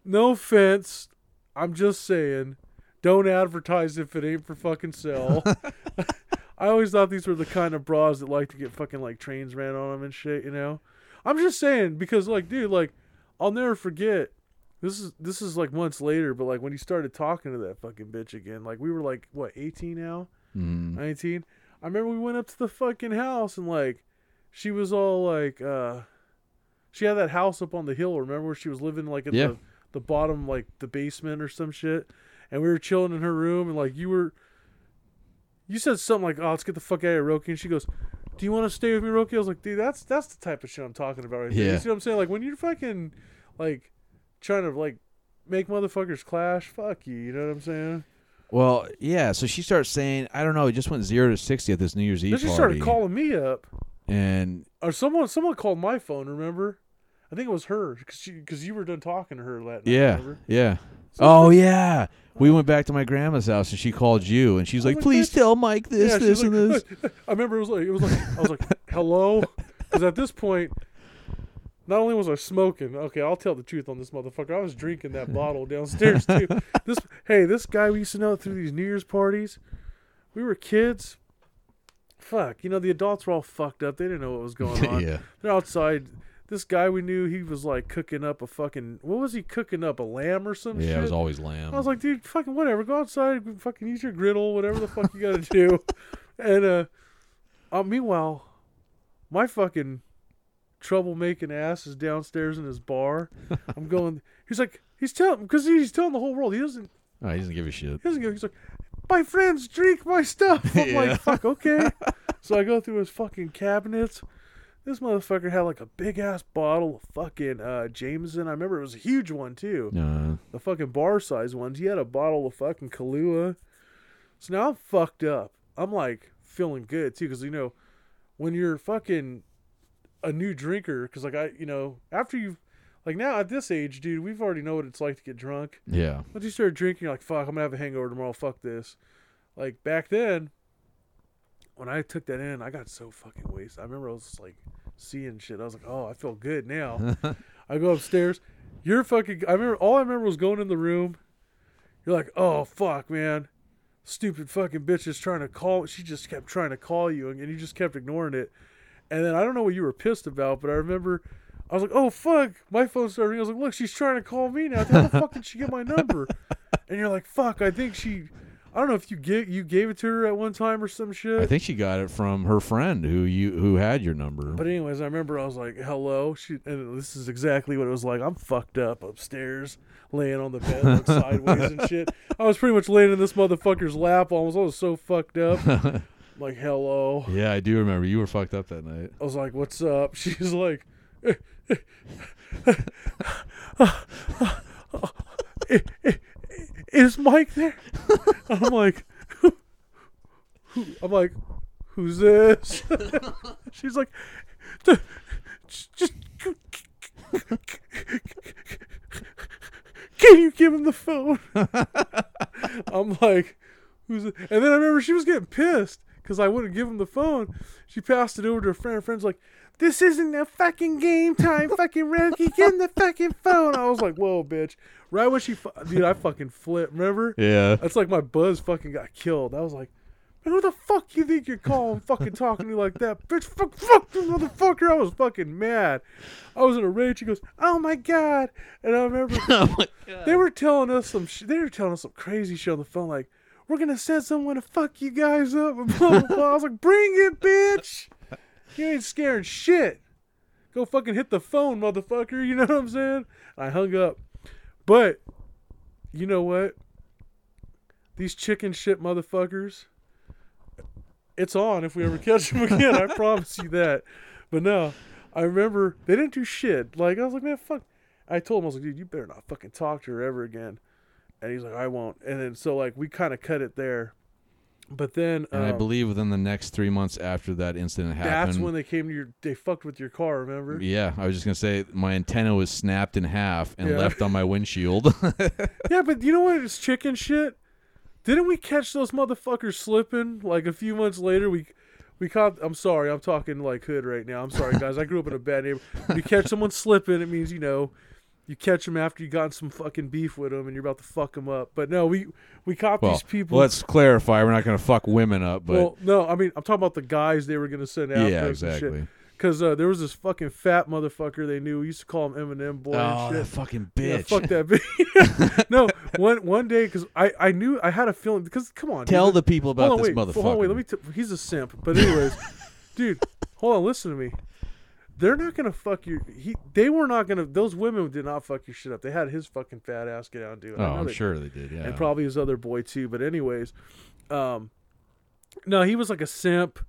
No offense, I'm just saying. Don't advertise if it ain't for fucking sale. I always thought these were the kind of bras that like to get fucking like trains ran on them and shit. You know, I'm just saying because like, dude, like, I'll never forget. This is this is like months later, but like when he started talking to that fucking bitch again, like we were like what 18 now, Mm. 19. I remember we went up to the fucking house and like she was all like uh she had that house up on the hill, remember where she was living like at Yeah. the the bottom like the basement or some shit. And we were chilling in her room and like you were you said something like, Oh, let's get the fuck out of here, Roki and she goes, Do you want to stay with me, Roki? I was like, dude, that's that's the type of shit I'm talking about right there. Yeah. You see what I'm saying? Like when you're fucking like trying to like make motherfuckers clash, fuck you, you know what I'm saying? Well, yeah. So she starts saying, I don't know. It just went zero to sixty at this New Year's Eve Then she party, started calling me up. and Or someone someone called my phone. Remember? I think it was her because because you were done talking to her that night. yeah, remember? yeah. So Oh yeah. We went back to my grandma's house, and she called you, and she's oh like, like, "Please tell Mike this, yeah, this, and like, this." I remember it was like it was like I was like, "Hello," because at this point, not only was I smoking. Okay, I'll tell the truth on this motherfucker. I was drinking that bottle downstairs too. This hey, this guy we used to know through these New Year's parties. We were kids. Fuck, you know the adults were all fucked up. They didn't know what was going on. yeah. They're outside. This guy we knew, he was like cooking up a fucking. What was he cooking up? A lamb or some Yeah, shit? it was always lamb. I was like, dude, fucking whatever. Go outside, fucking use your griddle, whatever the fuck you gotta do. And uh, uh, meanwhile, my fucking troublemaking ass is downstairs in his bar. I'm going. He's like, he's telling because he's telling the whole world. He doesn't. oh, he doesn't give a shit. He doesn't give. He's like, my friends drink my stuff. I'm Yeah. like, fuck, okay. so I go through his fucking cabinets. This motherfucker had like a big ass bottle of fucking uh, Jameson. I remember it was a huge one too No. the fucking bar size ones. He had a bottle of fucking Kahlua. So now I'm fucked up. I'm like feeling good too, because you know, when you're fucking a new drinker, because like I, you know, after you've like now at this age, dude, we've already know what it's like to get drunk. Yeah. Once you start drinking, you're like, fuck, I'm gonna have a hangover tomorrow. Fuck this. Like back then, when I took that in, I got so fucking wasted. I remember I was like seeing shit. I was like, oh, I feel good now. I go upstairs. You're fucking. I remember all I remember was going in the room. You're like, oh fuck, man, stupid fucking bitch is trying to call. She just kept trying to call you, and you just kept ignoring it. And then I don't know what you were pissed about, but I remember I was like, oh fuck, my phone started ringing. I was like, look, she's trying to call me now. How the fuck did she get my number? And you're like, fuck, I think she. I don't know if you gave you gave it to her at one time or some shit. I think she got it from her friend who you who had your number. But anyways, I remember I was like, "Hello," she, and this is exactly what it was like. I'm fucked up upstairs, laying on the bed like sideways and shit. I was pretty much laying in this motherfucker's lap. Almost, I was so fucked up. like, hello. yeah, I do remember you were fucked up that night. I was like, "What's up?" She's like, "Is Mike there?" I'm like, "Who?" I'm like, "Who's this?" She's like, "Just can you give him the phone?" I'm like, "Who's?" It? And then I remember she was getting pissed because I wouldn't give him the phone. She passed it over to her friend. Her friend's like, "This isn't a fucking game time, fucking Rocky. Give him the fucking phone." I was like, "Whoa, bitch!" Right when she, fu- dude, I fucking flipped. Remember? Yeah. That's like my buzz fucking got killed. I was like, man, who the fuck you think you're calling fucking talking to me like that? Bitch, fuck, fuck you, motherfucker. I was fucking mad. I was in a rage. She goes, oh my God. And I remember oh my they were telling us some sh- they were telling us some crazy shit on the phone, like, we're gonna send someone to fuck you guys up and blah blah blah. I was like, bring it, bitch. You ain't scaring shit. Go fucking hit the phone, motherfucker. You know what I'm saying? I hung up. But you know what? These chicken shit motherfuckers. It's on if we ever catch them again. I promise you that. But no, I remember they didn't do shit. Like I was like, man, fuck. I told him I was like, dude, you better not fucking talk to her ever again. And he's like, I won't. And then so like we kind of cut it there. But then And I um, believe within the next three months after that incident happened, that's when they came to your. They fucked with your car. Remember? yeah, I was just gonna say my antenna was snapped in half and Yeah. left on my windshield. Yeah, but you know what? It's chicken shit. Didn't we catch those motherfuckers slipping? Like a few months later, we we caught. I'm sorry, I'm talking like hood right now. I'm sorry, guys. I grew up in a bad neighborhood. We catch someone slipping, it means you know you catch them after you got some fucking beef with them and you're about to fuck them up. But no, we we caught Well, these people. let's clarify. We're not going to fuck women up, but well, no, I mean I'm talking about the guys they were gonna send after yeah, exactly. Because uh, there was this fucking fat motherfucker they knew. We used to call him Eminem boy Oh, and that shit. fucking Yeah, bitch. fuck that bitch. no, one one day because I I knew I had a feeling because come on, Tell dude, the people about on, this wait, motherfucker. Hold on, wait, let me. T- he's a simp, but anyways, dude, hold on, listen to me. They're not gonna fuck your. He, they were not gonna. Those women did not fuck your shit up. They had his fucking fat ass get out and do it. Oh, I'm they- sure they did. Yeah. and probably his other boy too. But anyways, um, no, he was like a simp.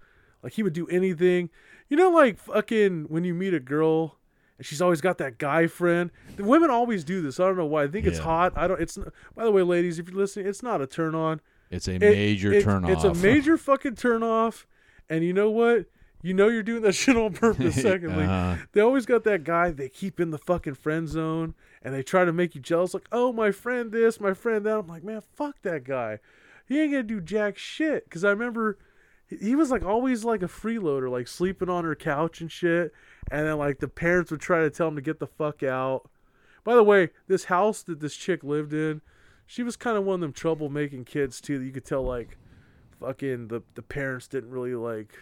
Like he would do anything. You know, like fucking when you meet a girl and she's always got that guy friend. The women always do this. I don't know why. I think it's hot. I don't. It's. By the way, ladies, if you're listening, it's not a turn on. it's a It- major it- turn It's off. a major fucking turn off. And you know what? You know you're doing that shit on purpose. Secondly, Uh-huh. they always got that guy they keep in the fucking friend zone and they try to make you jealous like oh my friend this my friend that i'm like man fuck that guy he ain't gonna do jack shit because i remember he- he was like always like a freeloader like sleeping on her couch and shit and then like the parents would try to tell him to get the fuck out by the way this house that this chick lived in she was kind of one of them troublemaking kids too that you could tell like fucking the, the parents didn't really like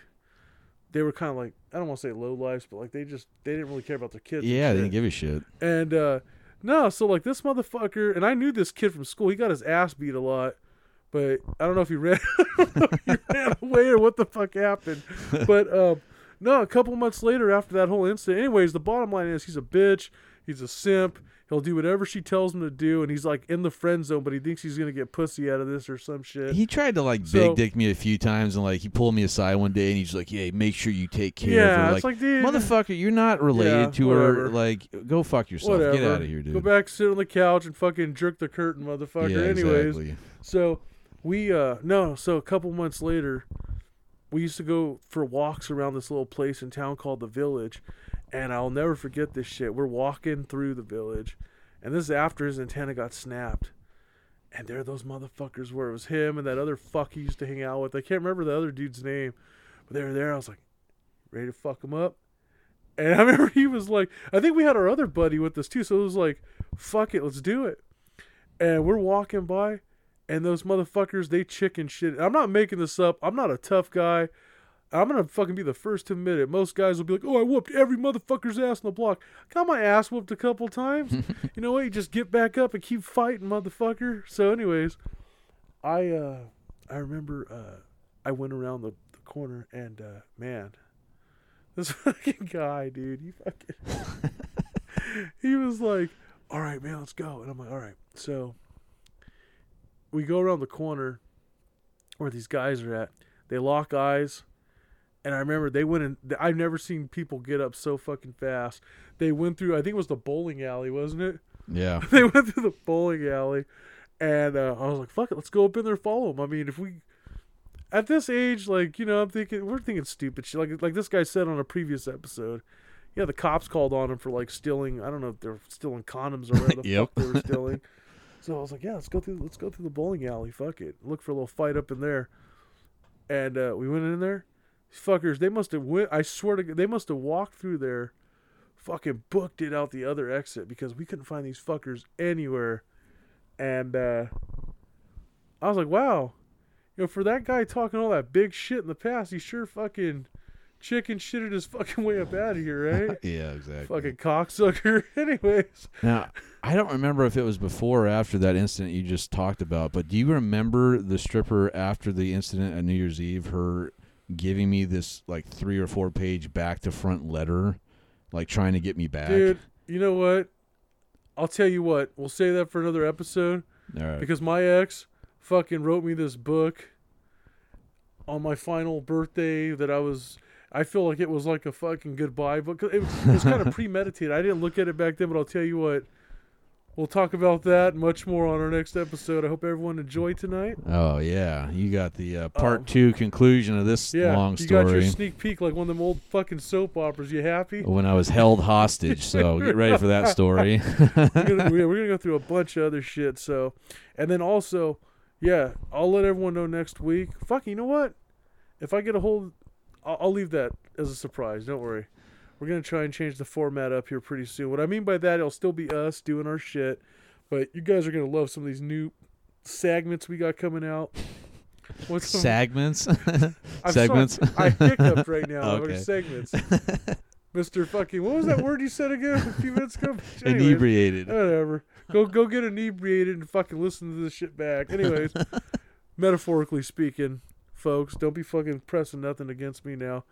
they were kind of like I don't want to say low lives, but like they just they didn't really care about their kids. yeah, they didn't give a shit. And uh no, so like this motherfucker, and I knew this kid from school. He got his ass beat a lot, but I don't know if he ran, I don't know if he ran away or what the fuck happened. But um, no, a couple months later after that whole incident. Anyways, the bottom line is he's a bitch. He's a simp. He'll do whatever she tells him to do, and he's like in the friend zone, but he thinks he's gonna get pussy out of this or some shit. He tried to like So- big dick me a few times, and like he pulled me aside one day, and he's like, "Yeah, make sure you take care yeah, of her." Like, like, dude, motherfucker, you're not related Yeah, to her. Like, go fuck yourself. whatever. Get out of here, dude. Go back, sit on the couch, and fucking jerk the curtain, motherfucker. yeah, Anyways, exactly. So we uh no, so a couple months later, we used to go for walks around this little place in town called the Village, and I'll never forget this shit. We're walking through the village, and this is after his antenna got snapped. And there those motherfuckers were. It was him and that other fuck he used to hang out with. I can't remember the other dude's name, but they were there. I was like, ready to fuck him up. And I remember he was like, I think we had our other buddy with us too. So it was like, fuck it, let's do it. And we're walking by, and those motherfuckers, they chicken shit. I'm not making this up. I'm not a tough guy. I'm gonna fucking be the first to admit it. Most guys will be like, "Oh, I whooped every motherfucker's ass on the block." Got my ass whooped a couple times. you know what? You just get back up and keep fighting, motherfucker. So, anyways, I uh, I remember uh, I went around the, the corner and uh, man, this fucking guy, dude, he fucking he was like, "All right, man, let's go," and I'm like, "All right." So we go around the corner where these guys are at. They lock eyes. And I remember they went in. I've never seen people get up so fucking fast. They went through. I think it was the bowling alley, wasn't it? Yeah. they went through the bowling alley, and uh, I was like, "Fuck it, let's go up in there, and follow them." I mean, if we, at this age, like you know, I'm thinking we're thinking stupid shit. Like like this guy said on a previous episode, yeah, the cops called on him for like stealing. I don't know if they're stealing condoms or whatever the Yep. fuck they were stealing. so I was like, "Yeah, let's go through. Let's go through the bowling alley. Fuck it, look for a little fight up in there." And uh, we went in there. Fuckers, they must have went. I swear to God, they must have walked through there fucking booked it out the other exit because we couldn't find these fuckers anywhere. And uh, I was like, wow, you know, for that guy talking all that big shit in the past, he sure fucking chicken shitted his fucking way up out of here, right? Yeah, exactly. fucking cocksucker. Anyways, Now, I don't remember if it was before or after that incident you just talked about, but do you remember the stripper after the incident at New Year's Eve, her giving me this like three or four page back to front letter, like trying to get me back? dude, you know what? I'll tell you what. We'll say that for another episode. Right. because my ex fucking wrote me this book on my final birthday that I was I feel like it was like a fucking goodbye book. It was, it was kind of premeditated. I didn't look at it back then, but I'll tell you what. We'll talk about that much more on our next episode. I hope everyone enjoyed tonight. Oh yeah, you got the uh, part Um, two conclusion of this Yeah, long story. you got your sneak peek like one of them old fucking soap operas. You happy? when I was held hostage. So get ready for that story. we're, gonna, we're we're gonna go through a bunch of other shit. So, and then also, yeah, I'll let everyone know next week. Fuck, you know what? If I get a hold, I'll, I'll leave that as a surprise. Don't worry. We're gonna try and change the format up here pretty soon. What I mean by that, it'll still be us doing our shit, but you guys are gonna love some of these new segments we got coming out. What's some- Segments. Segments. Sorry, I hiccuped right now. Okay. Segments. Mister fucking. What was that word you said again a few minutes ago? Anyways, Inebriated. Whatever. Go go get inebriated and fucking listen to this shit back. Anyways, metaphorically speaking, folks, don't be fucking pressing nothing against me now.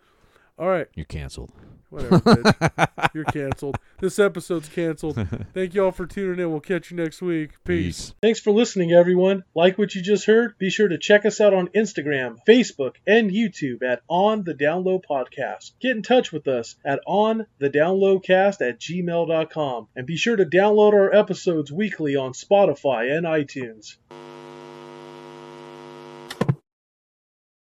All right, You're canceled. whatever. bitch. You're canceled. This episode's canceled. Thank you all for tuning in. We'll catch you next week. Peace. Thanks for listening, everyone. Like what you just heard? Be sure to check us out on Instagram, Facebook, and YouTube at On the Download Podcast. Get in touch with us at On the Downloadcast at gmail.com. And be sure to download our episodes weekly on Spotify and iTunes.